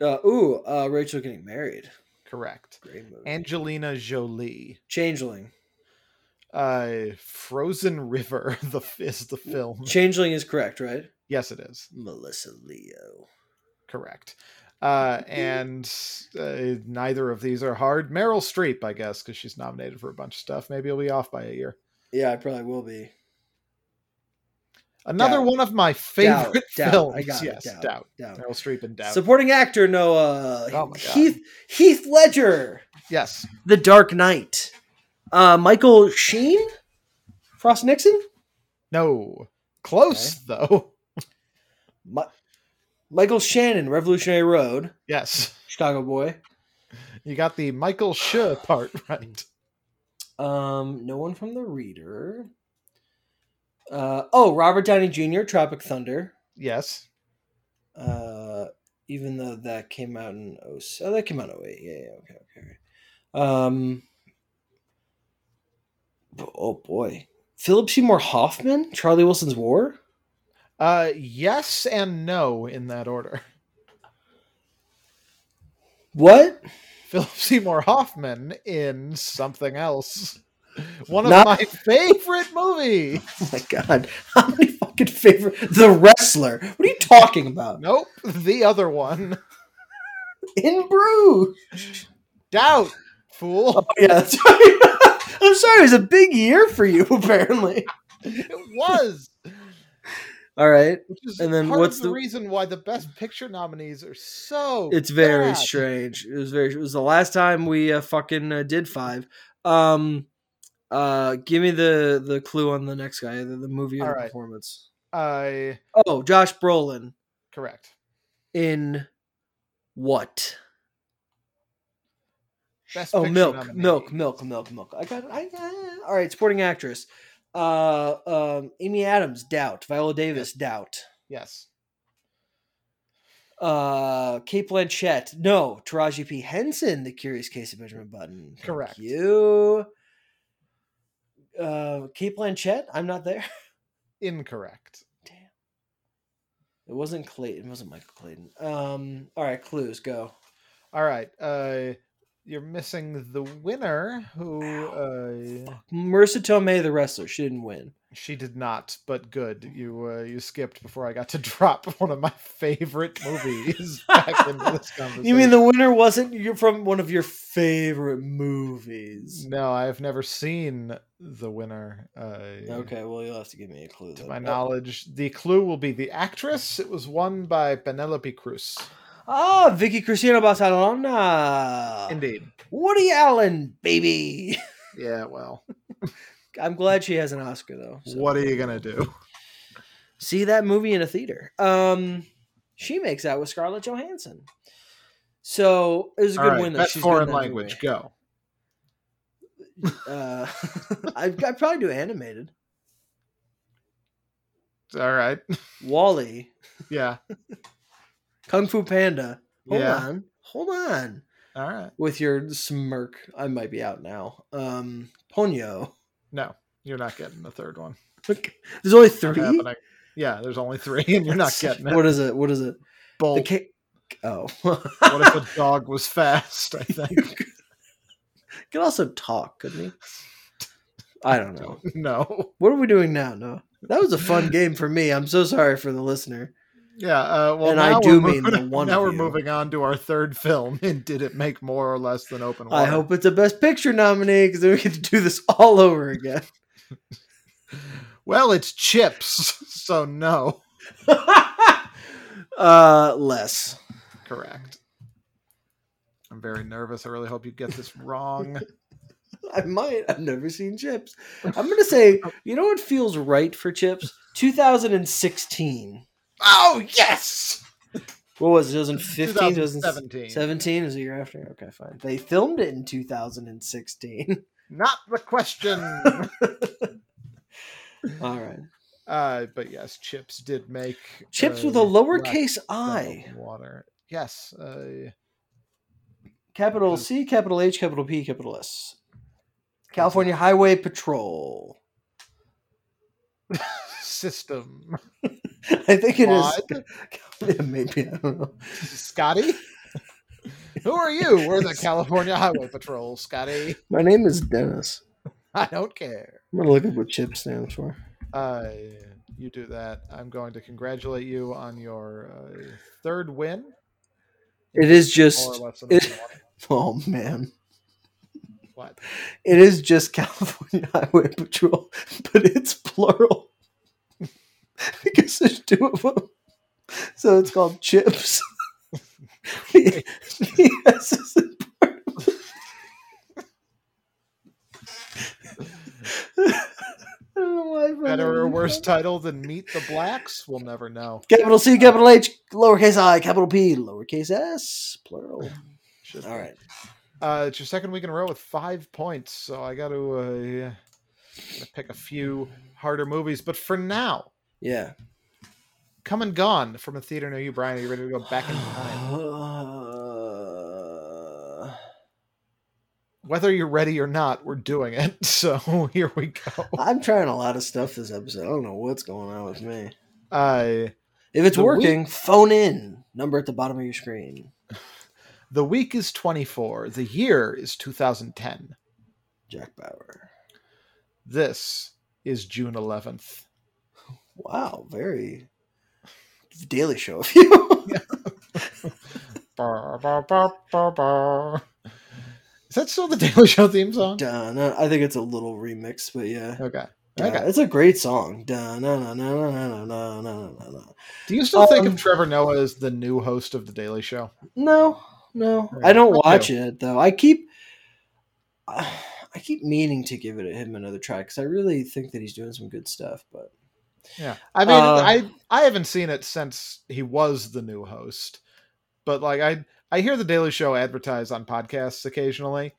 Uh, ooh, uh, Rachel getting married. Correct. Great movie. Angelina Jolie. Changeling. Uh, Frozen River. The is the film. Changeling is correct, right? Yes, it is Melissa Leo. correct. Uh, and uh, neither of these are hard. Meryl Streep, I guess, because she's nominated for a bunch of stuff. Maybe it'll be off by a year. Yeah, I probably will be. Another Doubt. one of my favorite doubt. films. I got yes, it. Doubt. doubt. Doubt. Meryl Streep and Doubt. Supporting actor Noah Oh my God. Heath Heath Ledger, yes, The Dark Knight. Uh, Michael Sheen, Frost Nixon, no, close though. Mi- Michael Shannon, Revolutionary Road, Yes, Chicago boy. you got the Michael Sh part right. Um, no one from the Reader. Uh, oh, Robert Downey Jr., Tropic Thunder. Yes, Uh, even though that came out in oh, oh that came out in 08. Yeah, yeah, okay, okay. okay. Um, oh boy, Philip Seymour Hoffman, Charlie Wilson's War. uh, yes and no in that order. What? Philip Seymour Hoffman in something else. One of Not- my favorite movies. Oh my god, how many fucking favorite? The Wrestler. What are you talking about? Nope, the other one. In Bruges. Doubt, fool. Oh yeah, that's right. I'm sorry. It was a big year for you, apparently. It was. All right. Which is And then part what's of the, the- reason why the best picture nominees are so It's very bad. strange. It was very. It was the last time we uh, fucking uh, did five. Um, uh, give me the the clue on the next guy, the, the movie or right. performance. I Oh, Josh Brolin correct. in what? Best Oh, milk, milk, milk, milk, milk. I got. I got. All right, supporting actress. Uh, um, Amy Adams, doubt. Viola Davis, doubt. Yes. Uh, Cate Blanchett, no. Taraji P Henson, The Curious Case of Benjamin Button. Thank Correct. You. Uh, Cate Blanchett, I'm not there. Incorrect. Damn. It wasn't Clayton. It wasn't Michael Clayton. Um. All right, clues go. All right. Uh you're missing the winner who uh Marisa Tomei, the wrestler, she didn't win. she did not, but good. You uh, you skipped before I got to drop one of my favorite movies back into this conversation. You mean the winner wasn't you're from one of your favorite movies? No, I've never seen the winner. Uh, Okay, well you'll have to give me a clue. To then. my Oh, knowledge, the clue will be the actress. It was won by Penelope Cruz. Ah, Vicky Cristina Barcelona. Indeed. Woody Allen, baby. Yeah, well, I'm glad she has an Oscar though. so- what are you going to do? See that movie in a theater. Um, she makes out with Scarlett Johansson. So it was a good right, win. Though. that's She's foreign language. Go. Uh, I'd, I'd probably do animated. All right. WALL-E, Yeah. Kung Fu Panda. Hold Yeah. on, hold on. All right. With your smirk, I might be out now. Um, Ponyo. No, you're not getting the third one. There's only three. Yeah, there's only three, and you're not getting it. What is it? What is it? Bolt. The cake. Oh. what if a dog was fast? I think. Could also talk, couldn't he? I don't know. No. What are we doing now? No, that was a fun game for me. I'm so sorry for the listener. Yeah. Uh, well, And I do mean moving- the one Now we're moving on to our third film. And did it make more or less than Open Water? I hope it's a Best Picture nominee because then we get to do this all over again. Well, it's Chips, so no. uh, less. Correct. I'm very nervous. I really hope you get this wrong. I might. I've never seen Chips. I'm gonna say, you know what feels right for Chips? 2016. Oh yes. What was it? 2015? 2017. 17 is the year after. Okay, fine. They filmed it in 2016. Not the question. All right. uh, but yes, Chips did make Chips uh, with a lowercase i. Water. Yes. Uh, Capital C, capital H, capital P, capital S. California Highway Patrol. system. I think it is. Maybe. I don't know. Scotty. Who are you? We're the California Highway Patrol, Scotty. My name is Dennis. I don't care. I'm going to look up what CHIP stands for. Uh, you do that. I'm going to congratulate you on your uh, third win. It is just. or less than it- Oh, man. What? It is just California Highway Patrol, but it's plural. because there's two of them. So it's called chips. the, the S is part of it. I don't know why I found Better or worse title than Meet the Blacks? We'll never know. Capital C, capital H, lowercase i, capital P, lowercase s, plural. All right. Uh, it's your second week in a row with five points, so I got to uh, pick a few harder movies. But for now, Yeah. come and gone from a theater near you, Brian. Are you ready to go back in time? Uh, Whether you're ready or not, we're doing it. So here we go. I'm trying a lot of stuff this episode. I don't know what's going on with me. Uh, If it's working, phone in. Number at the bottom of your screen. the week is 24. The year is 2010. Jack Bauer. This is June 11th. Wow, very Daily Show of you. Bar, bar, bar, bar, bar. Is that still the Daily Show theme song? Dun, I think it's a little remix, but yeah. Okay. Yeah, Okay. It's a great song. Dun, na, na, na, na, na, na, na, na, na. Do you still think Um, of Trevor Noah as the new host of the Daily Show? No, no. Right. I don't Me watch too. it though. I keep I keep meaning to give it him another try because I really think that he's doing some good stuff. But Yeah. I mean, Uh, I I haven't seen it since he was the new host. But like I I hear the Daily Show advertised on podcasts occasionally.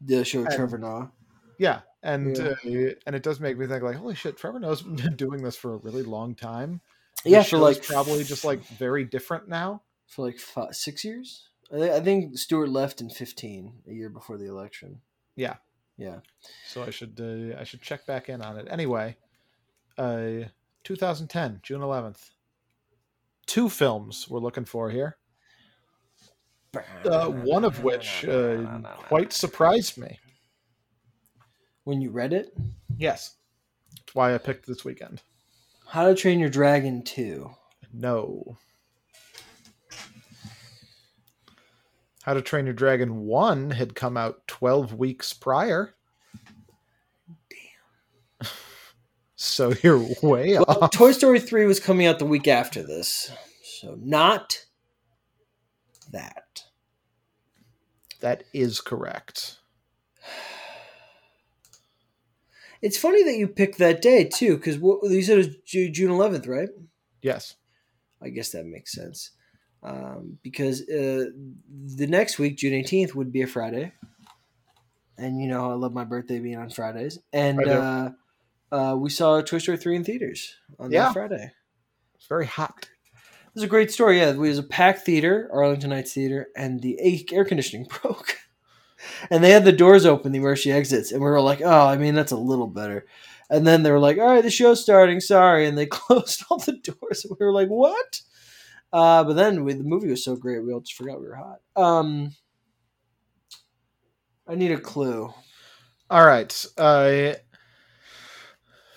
the show And- Trevor Noah. Yeah. And Yeah. uh, and it does make me think like, holy shit, Trevor Noah's been doing this for a really long time. The Yeah, for like probably just like very different now. for like five, six years. I, thi- I think Stewart left in fifteen, a year before the election. Yeah. Yeah. So I should uh, I should check back in on it. Anyway, uh 2010, June 11th. Two films we're looking for here. Uh, one of which uh, quite surprised me. when you read it, Yes. That's why I picked this weekend. How to Train Your Dragon two. No. How to Train Your Dragon 1 had come out 12 weeks prior. Damn. So you're way Well, off. Toy Story 3 was coming out the week after this. So not that. That is correct. It's funny that you picked that day too, because what you said it was June 11th, right? Yes. I guess that makes sense. Um, because uh, the next week, June 18th, would be a Friday. And you know, I love my birthday being on Fridays. And uh, uh, we saw Toy Story 3 in theaters on Yeah. that Friday. It's very hot. It was a great story. Yeah, it was a packed theater, Arlington Heights Theater, and the air conditioning broke. And they had the doors open where she exits, and we were like, "Oh, I mean, that's a little better." And then they were like, "All right, the show's starting. Sorry," and they closed all the doors. And we were like, "What?" Uh, but then we, the movie was so great, we all just forgot we were hot. Um, I need a clue. All right. Uh,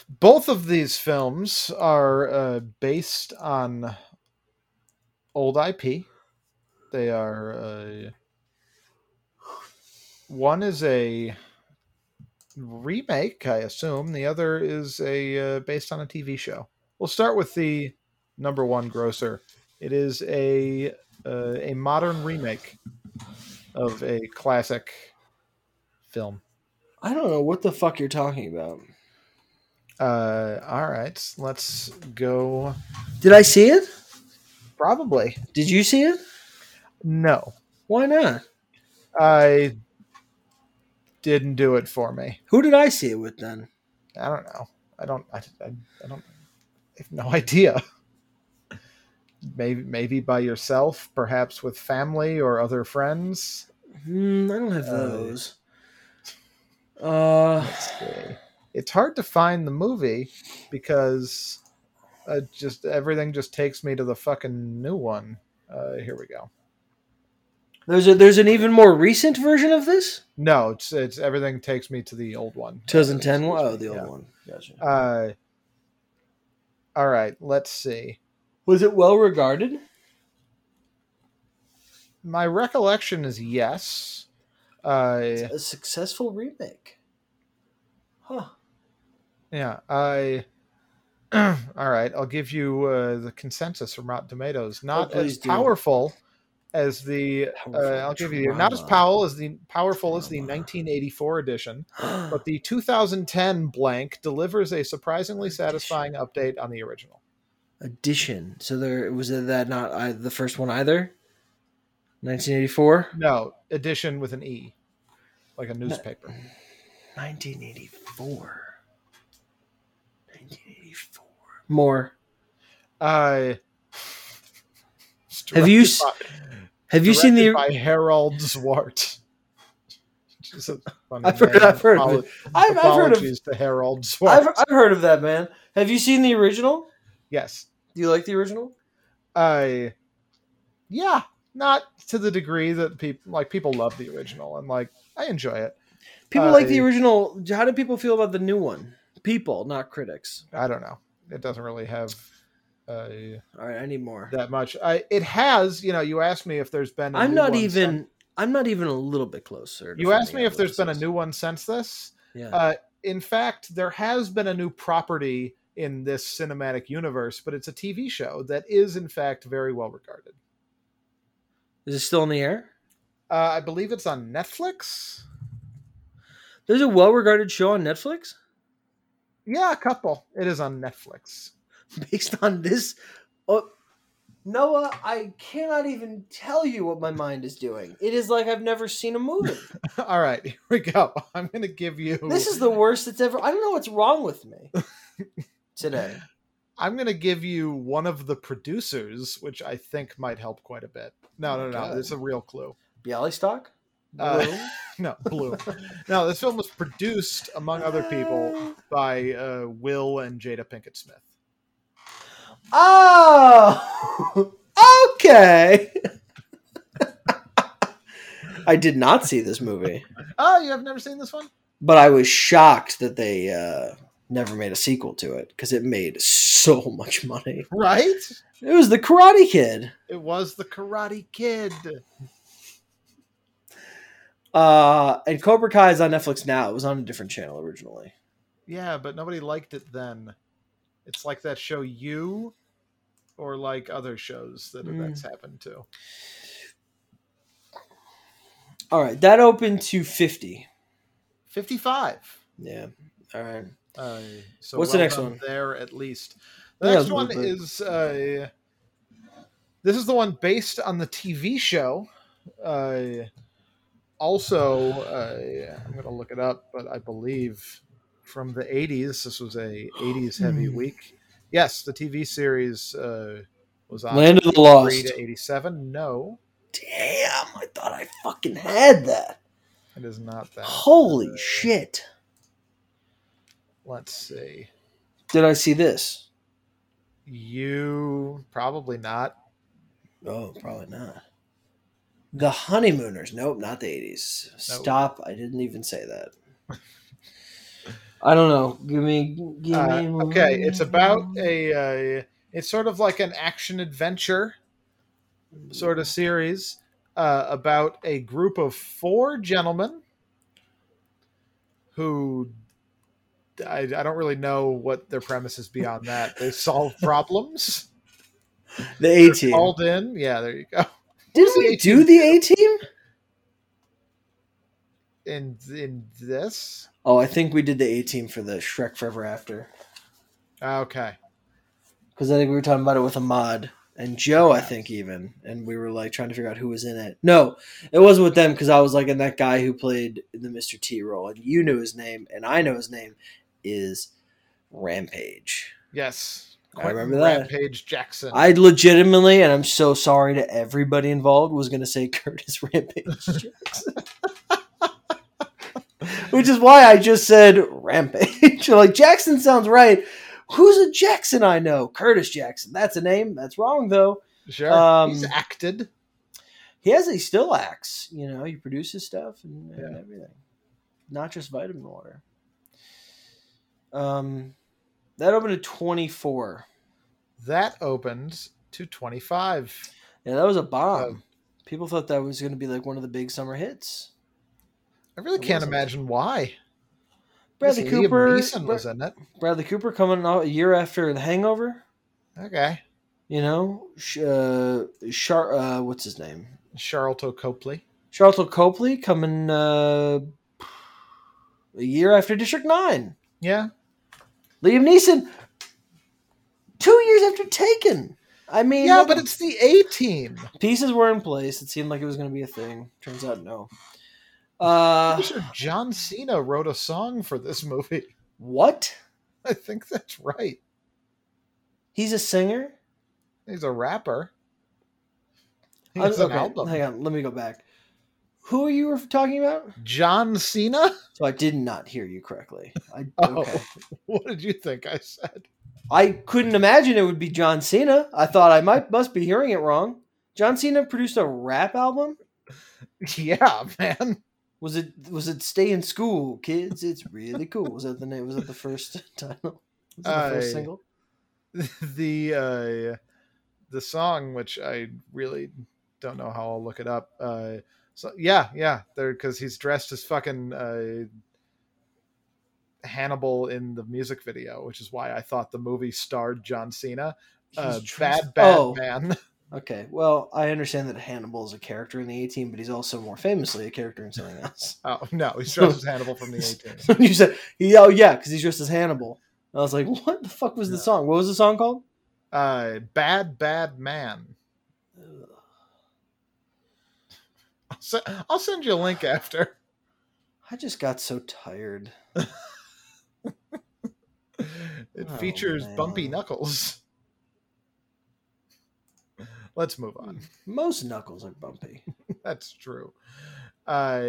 both of these films are uh, based on old IP. They are. Uh, one is a remake, I assume. The other is a uh, based on a TV show. We'll start with the number one grosser. It is a uh, a modern remake of a classic film. I don't know what the fuck you're talking about. Uh, all right, let's go. Did I see it? Probably Did you see it? no. Why not? I didn't do it for me. Who did I see it with then? I don't know. I don't. I, I, I don't. I have no idea. Maybe maybe by yourself, perhaps with family or other friends. Hmm, I don't have Uh, those. Uh, Let's see. It's hard to find the movie because uh, just everything just takes me to the fucking new one. Uh, here we go. there's a there's an even more recent version of this. No, it's it's everything takes me to the old one. 2010 one. Oh, the old Yeah. one. Gotcha. Uh, all right, let's see. Was it well regarded? My recollection is yes. Uh, A successful remake. Huh. Yeah, I. all right, I'll give you uh, the consensus from Rotten Tomatoes. Not Oh, as do. powerful as the. Uh, I'll give you not as powerful as the powerful as the 1984 edition, but the 2010 blank delivers a surprisingly satisfying update on the original. Edition. So there was that not I, the first one either. 1984. No, edition with an e, like a newspaper. 1984. 1984. More. Uh, Have you by- Have you seen the? directed by Harald Zwart? Which is a funny I've heard- I've heard of Apolo- it. I've, I've heard of. Apologies to Harald Zwart. I've, I've heard of that man. Have you seen the original? yes. Do you like the original? I yeah, not to the degree that people like people love the original and like I enjoy it. People like the original. How do people feel about the new one? People, not critics. I don't know. It doesn't really have uh, All right, I need more. that much. I it has, you know, you asked me if there's been a I'm new not one even. since- I'm not even a little bit closer. you asked me if there's been a new one since this. Yeah. Uh, in fact, there has been a new property in this cinematic universe, but it's a TV show that is in fact very well regarded. is it still in the air? Uh, I believe it's on Netflix. There's a well-regarded show on Netflix Yeah, a couple. It is on Netflix. based on this. Oh, Noah, I cannot even tell you what my mind is doing. It is like I've never seen a movie. All right, here we go. I'm going to give you. this is the worst that's ever. I don't know what's wrong with me today. I'm going to give you one of the producers, which I think might help quite a bit. No, no, no. God. It's a real clue. Bialystok. Uh, Blue? No, Blue. no, this film was produced, among other people, by uh, Will and Jada Pinkett Smith. Oh, okay. I did not see this movie, Oh, you have never seen this one? but I was shocked that they uh, never made a sequel to it because it made so much money. Right? It was the Karate Kid. It was the Karate Kid. Uh, and Cobra Kai is on Netflix now. It was on a different channel originally. Yeah, but nobody liked it then. It's like that show You, or like other shows that Mm. that's happened to. All right, that opened to 50. 55. Yeah. All right. Uh, so What's the next one? There, at least. The Yeah, next one bit. is uh, this is the one based on the TV show. Uh, also, uh, I'm going to look it up, but I believe from the 80s. This was a 80s heavy Hmm. week. Yes, the TV series uh, was on Land of the 83 Lost. to 87. No, Damn, I thought I fucking had that. it is not that. Holy Uh, shit. Let's see. Did I see this? You probably not. Oh, probably not. The Honeymooners. Nope, not the 80s. Nope. Stop. I didn't even say that. I don't know. Give me. Give Uh, me okay, it's about a. Uh, it's sort of like an action adventure sort of series uh, about a group of four gentlemen who I, I don't really know what their premise is beyond that. They solve problems. the A team. Called in. Yeah, there you go. Did we do the A team? In in this. Oh, I think we did the A team for the Shrek Forever After. Ah, okay. Because I think we were talking about it with Ahmad and Joe, I think, even. And we were like trying to figure out who was in it. No, it wasn't with them because I was like, and that guy who played the Mr. T role, and you knew his name, and I know his name, is Rampage. Yes. I remember that. Rampage Jackson. I legitimately, and I'm so sorry to everybody involved, was going to say Curtis Rampage Jackson. Which is why I just said Rampage. like, Jackson sounds right. Who's a Jackson I know? Curtis Jackson. That's a name. That's wrong, though. sure. um, He's acted. He has, he still acts. You know, he produces stuff and, and Yeah. everything. Not just vitamin water. Um, that opened at 24. That opened to 25. Yeah, that was a bomb. Um, People thought that was going to be like one of the big summer hits. I really It can't wasn't. imagine why. Bradley Cooper. Was in it. Bradley Cooper coming out a year after The Hangover. Okay. You know, uh, Char- uh, what's his name? Sharlto Copley. Sharlto Copley coming uh, a year after District Nine. Yeah. Liam Neeson, two years after Taken. I mean, Yeah, but it's the A team. pieces were in place. It seemed like it was going to be a thing. Turns out, no. Uh, John Cena wrote a song for this movie. what? I think that's right. He's a singer. He's a rapper. He has an album. Hang on, let me go back. Who you were talking about? John Cena? So I did not hear you correctly. I, Oh. okay. What did you think I said? I couldn't imagine it would be John Cena. I thought I might must be hearing it wrong. John Cena produced a rap album. Yeah, man. Was it was it Stay in School, kids? It's really cool. Was that the name? Was that the first title? Was that the first single? the uh the song which i really don't know how i'll look it up uh so yeah yeah there because he's dressed as fucking uh hannibal in the music video which is why i thought the movie starred john cena uh bad bad Oh. man Okay, well, I understand that Hannibal is a character in the A Team, but he's also more famously a character in something else. oh no he's dressed as hannibal from the 18 So you said, he, oh yeah, because he's dressed as Hannibal. I was like, what the fuck was the song? What was the song called? uh bad bad man se- I'll send you a link after I just got so tired. it Oh, features bumpy knuckles let's move on Most knuckles are bumpy. that's true uh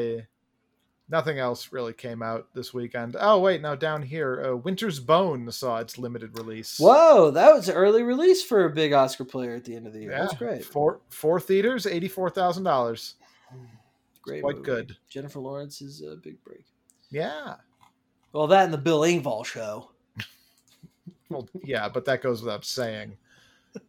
nothing else really came out this weekend oh wait now down here uh, winter's bone saw its limited release Whoa, that was early release for a big Oscar player at the end of the year. yeah That's great. four four theaters $84000 Great, quite movie. good. Jennifer Lawrence is a big break. yeah Well, that and the Bill Engvall show. well yeah but that goes without saying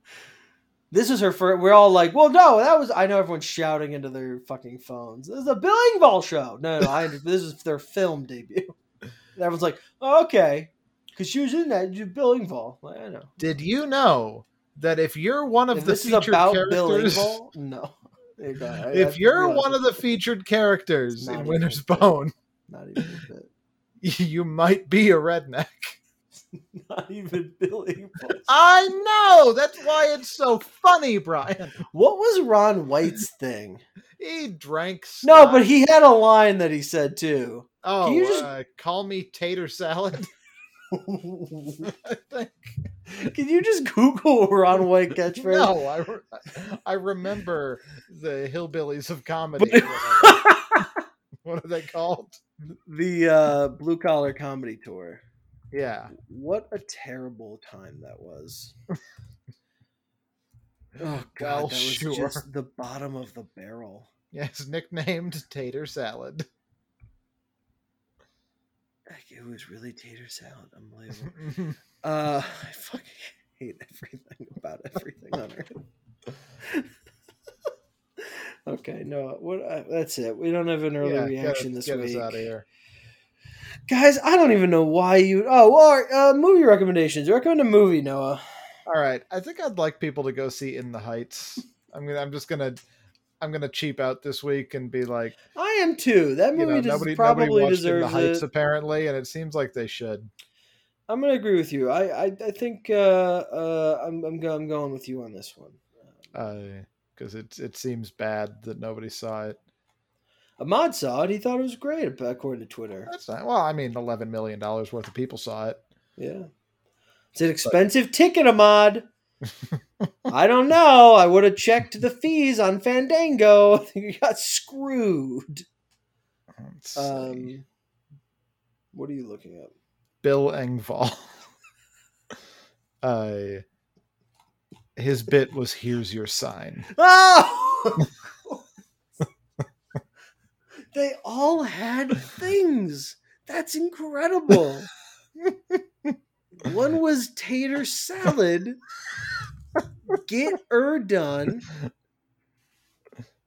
This is her first. We're all like, well, no, that was. I know everyone's shouting into their fucking phones. This is a Bill Engvall show. No, no, I. this is their film debut. And everyone's like, oh, okay, because she was in that Bill Engvall. Like, I know. did you know that if you're one of If the this is featured about characters Bill Engvall, no. There you go. I- I if you're one of the featured characters in winter's bone not even a bit. you might be a redneck Not even Billy. I know. That's why it's so funny, Brian. What was Ron White's thing? He drank. No, but he had a line that he said too. Oh, Can you just- uh, call me tater salad. Can I think. you just Google Ron White catchphrase? No, I, I remember the hillbillies of comedy. What are they called? the uh, blue collar comedy tour. Yeah. What a terrible time that was. oh god, Well, that was sure. just the bottom of the barrel. Yes, nicknamed Tater Salad. Like, It was really tater salad. Unbelievable. Uh, I fucking hate everything about everything on Earth. okay, no, what? Uh, that's it. We don't have an early Yeah, reaction get, this get week, us out of here. guys. I don't even know why you. Oh, well, all right, uh, movie recommendations. Recommend a movie, Noah. All right, I think I'd like people to go see In the Heights. I'm gonna. I'm just gonna. I'm gonna cheap out this week and be like, I am too. That you movie know, does, nobody, probably nobody watched In the deserves Heights it. apparently, and it seems like they should. I'm gonna agree with you. I I, I think uh, uh, I'm I'm, go- I'm going with you on this one. because it it seems bad that nobody saw it. Ahmad saw it. He thought it was great, according to Twitter. That's not well. I mean, eleven million dollars worth of people saw it. Yeah. It's an expensive ticket, Ahmad. I don't know. I would have checked the fees on Fandango. You got screwed. Um, what are you looking at? Bill Engvall. uh, his bit was "Here's your sign." Oh! they all had things. That's incredible. One was tater salad. Get her done.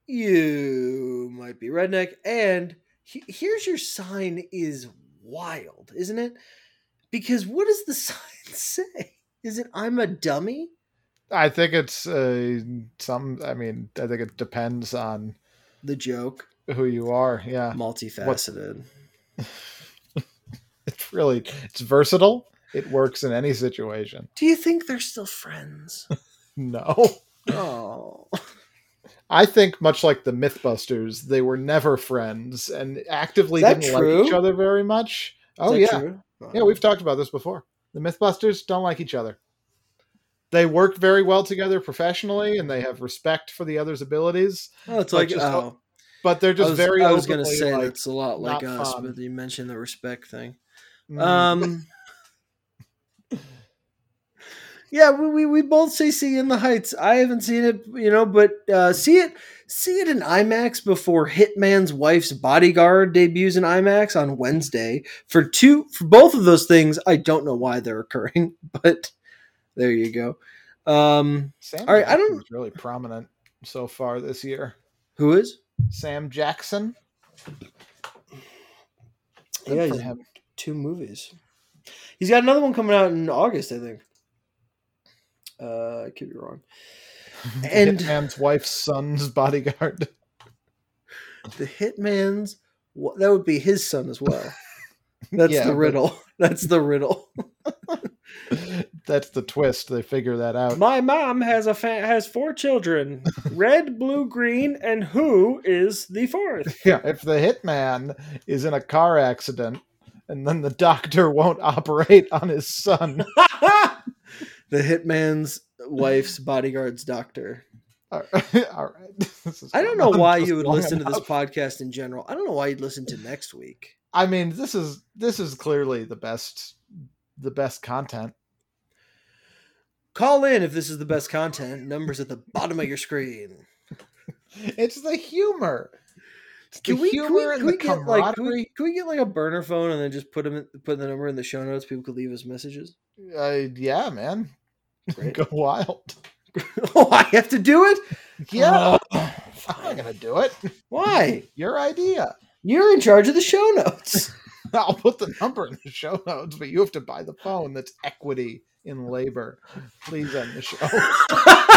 You might be redneck. And he- here's your sign is wild, isn't it? Because what does the sign say? Is it I'm a dummy? I think it's uh, some. I mean, I think it depends on The joke. who you are. Yeah, Multifaceted. it's really it's versatile. It works in any situation. Do you think they're still friends? No, oh. I think much like the MythBusters, they were never friends and actively didn't true? like each other very much. Oh yeah, yeah, we've talked about this before. The MythBusters don't like each other. They work very well together professionally, and they have respect for the other's abilities. Oh, it's like just- oh, But they're I just was, very. I was gonna say like, that's a lot like us, fun. but you mentioned the respect thing. mm, Um. Yeah, we, we, we both say see in the heights. I haven't seen it, you know, but uh, see it see it in IMAX before Hitman's Wife's Bodyguard debuts in IMAX on Wednesday. For two for both of those things, I don't know why they're occurring, but there you go. Um, Sam all right, I don't- really prominent so far this year. who is? Sam Jackson. Yeah, he's- him. two movies. He's got another one coming out in August, I think. Uh, I could be wrong. And- Hitman's wife's son's bodyguard. The Hitman's that would be his son as well. That's Yeah, the but- riddle. That's the riddle. That's the twist. They figure that out. My mom has a fa- has four children: red, blue, green, and who is the fourth? Yeah, if the hitman is in a car accident and then the doctor won't operate on his son. The Hitman's wife's bodyguard's doctor. All right. all right. I don't know why you would listen to this podcast in general. I don't know why you'd listen to next week. I mean, this is this is clearly the best the best content. Call in if this is the best content. Numbers at the bottom of your screen. It's the humor. It's Can the we, humor can we, and can the we get like can we, can we get like a burner phone and then just put them put the number in the show notes? People could leave us messages. Uh, yeah, man. Great. Go wild. oh, I have to do it. Yeah. Oh, I'm not gonna do it. Why? Your idea. You're in charge of the show notes. I'll put the number in the show notes, but you have to buy the phone that's equity in labor. Please end the show.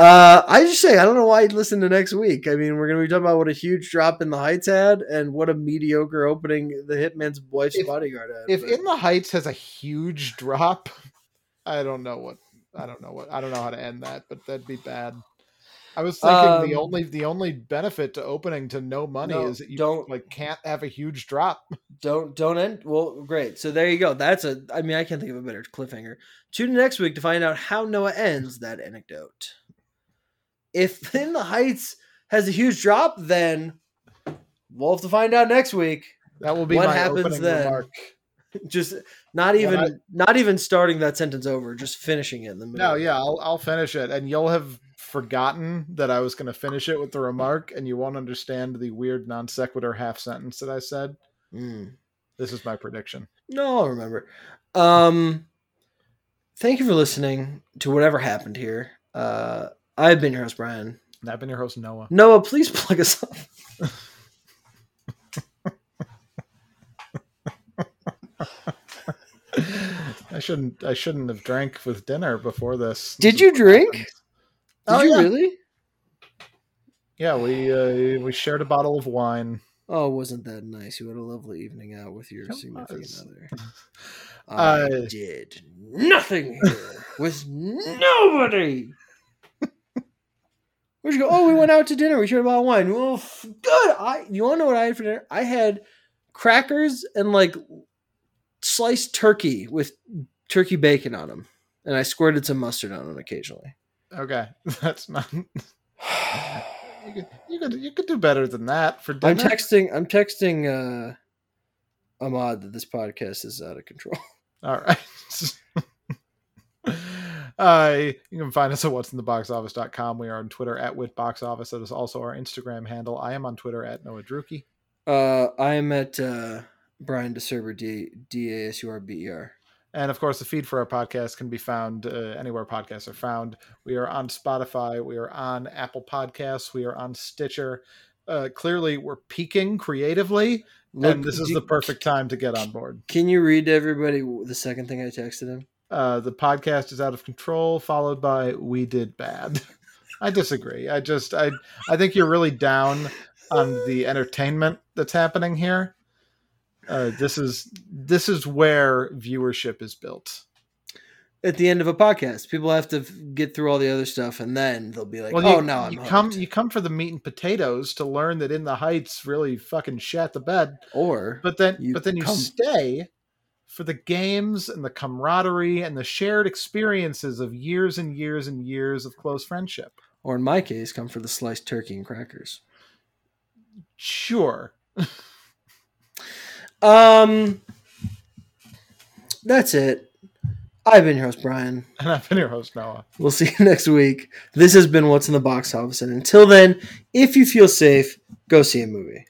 uh, I just say I don't know why you'd listen to next week. I mean, we're gonna be talking about what a huge drop in the Heights had and what a mediocre opening the Hitman's wife's If- bodyguard had. if but- In the Heights has a huge drop, I don't know what I don't know what I don't know how to end that, but that'd be bad. I was thinking the Um, only the only benefit to opening to no money No, is that you don't- like can't have a huge drop. don't don't end well great so there you go that's a i mean i can't think of a better cliffhanger tune in next week to find out how noah ends that anecdote if in the heights has a huge drop then we'll have to find out next week That will be What happens then? remark. just not even I- not even starting that sentence over just finishing it in the middle No, yeah, I'll I'll finish it, and you'll have forgotten that I was going to finish it with the remark, and you won't understand the weird non sequitur half sentence that I said. Mm. This is my prediction. No, I'll remember. Um, thank you for listening to whatever happened here. Uh, I've been your host, Brian. And I've been your host, Noah. Noah, please plug us up. I shouldn't. I shouldn't have drank with dinner before this. Did you drink? Did Oh, you yeah. really? Yeah, we uh, we shared a bottle of wine. Oh, wasn't that nice? You had a lovely evening out with your It significant was. other. I Uh, did nothing here with nobody. Where'd you go? Oh, we went out to dinner. We should have bought wine. Well, f- good. I. You want to know what I had for dinner? I had crackers and like sliced turkey with turkey bacon on them, and I squirted some mustard on them occasionally. Okay, that's not. You could, you could you could do better than that for dinner. I'm texting. I'm texting uh, Ahmad that this podcast is out of control. All right. uh, you can find us at what's in the box office.com. We are on Twitter at witboxoffice. That is also our Instagram handle. I am on Twitter at Noah Druki. Uh, I am at uh, Brian DeSerber, D D A S U R B E R. And of course, the feed for our podcast can be found uh, anywhere podcasts are found. We are on Spotify. We are on Apple Podcasts. We are on Stitcher. Uh, clearly, we're peaking creatively, and this is do- the perfect time to get on board. Can you read to everybody the second thing I texted him? Uh, the podcast is out of control, followed by "We did bad." I disagree. I just I I think you're really down on the entertainment that's happening here. Uh, this is this is where viewership is built. At the end of a podcast, people have to get through all the other stuff, and then they'll be like, Well, "Oh, you, now I'm you come you come for the meat and potatoes to learn that in the heights really fucking shat the bed, Or but then but then you come- stay for the games and the camaraderie and the shared experiences of years and years and years of close friendship. or in my case, come for the sliced turkey and crackers. Sure. Um, that's it. I've been your host, Brian. And I've been your host, Noah. We'll see you next week. This has been What's in the Box Office. And until then, if you feel safe, go see a movie.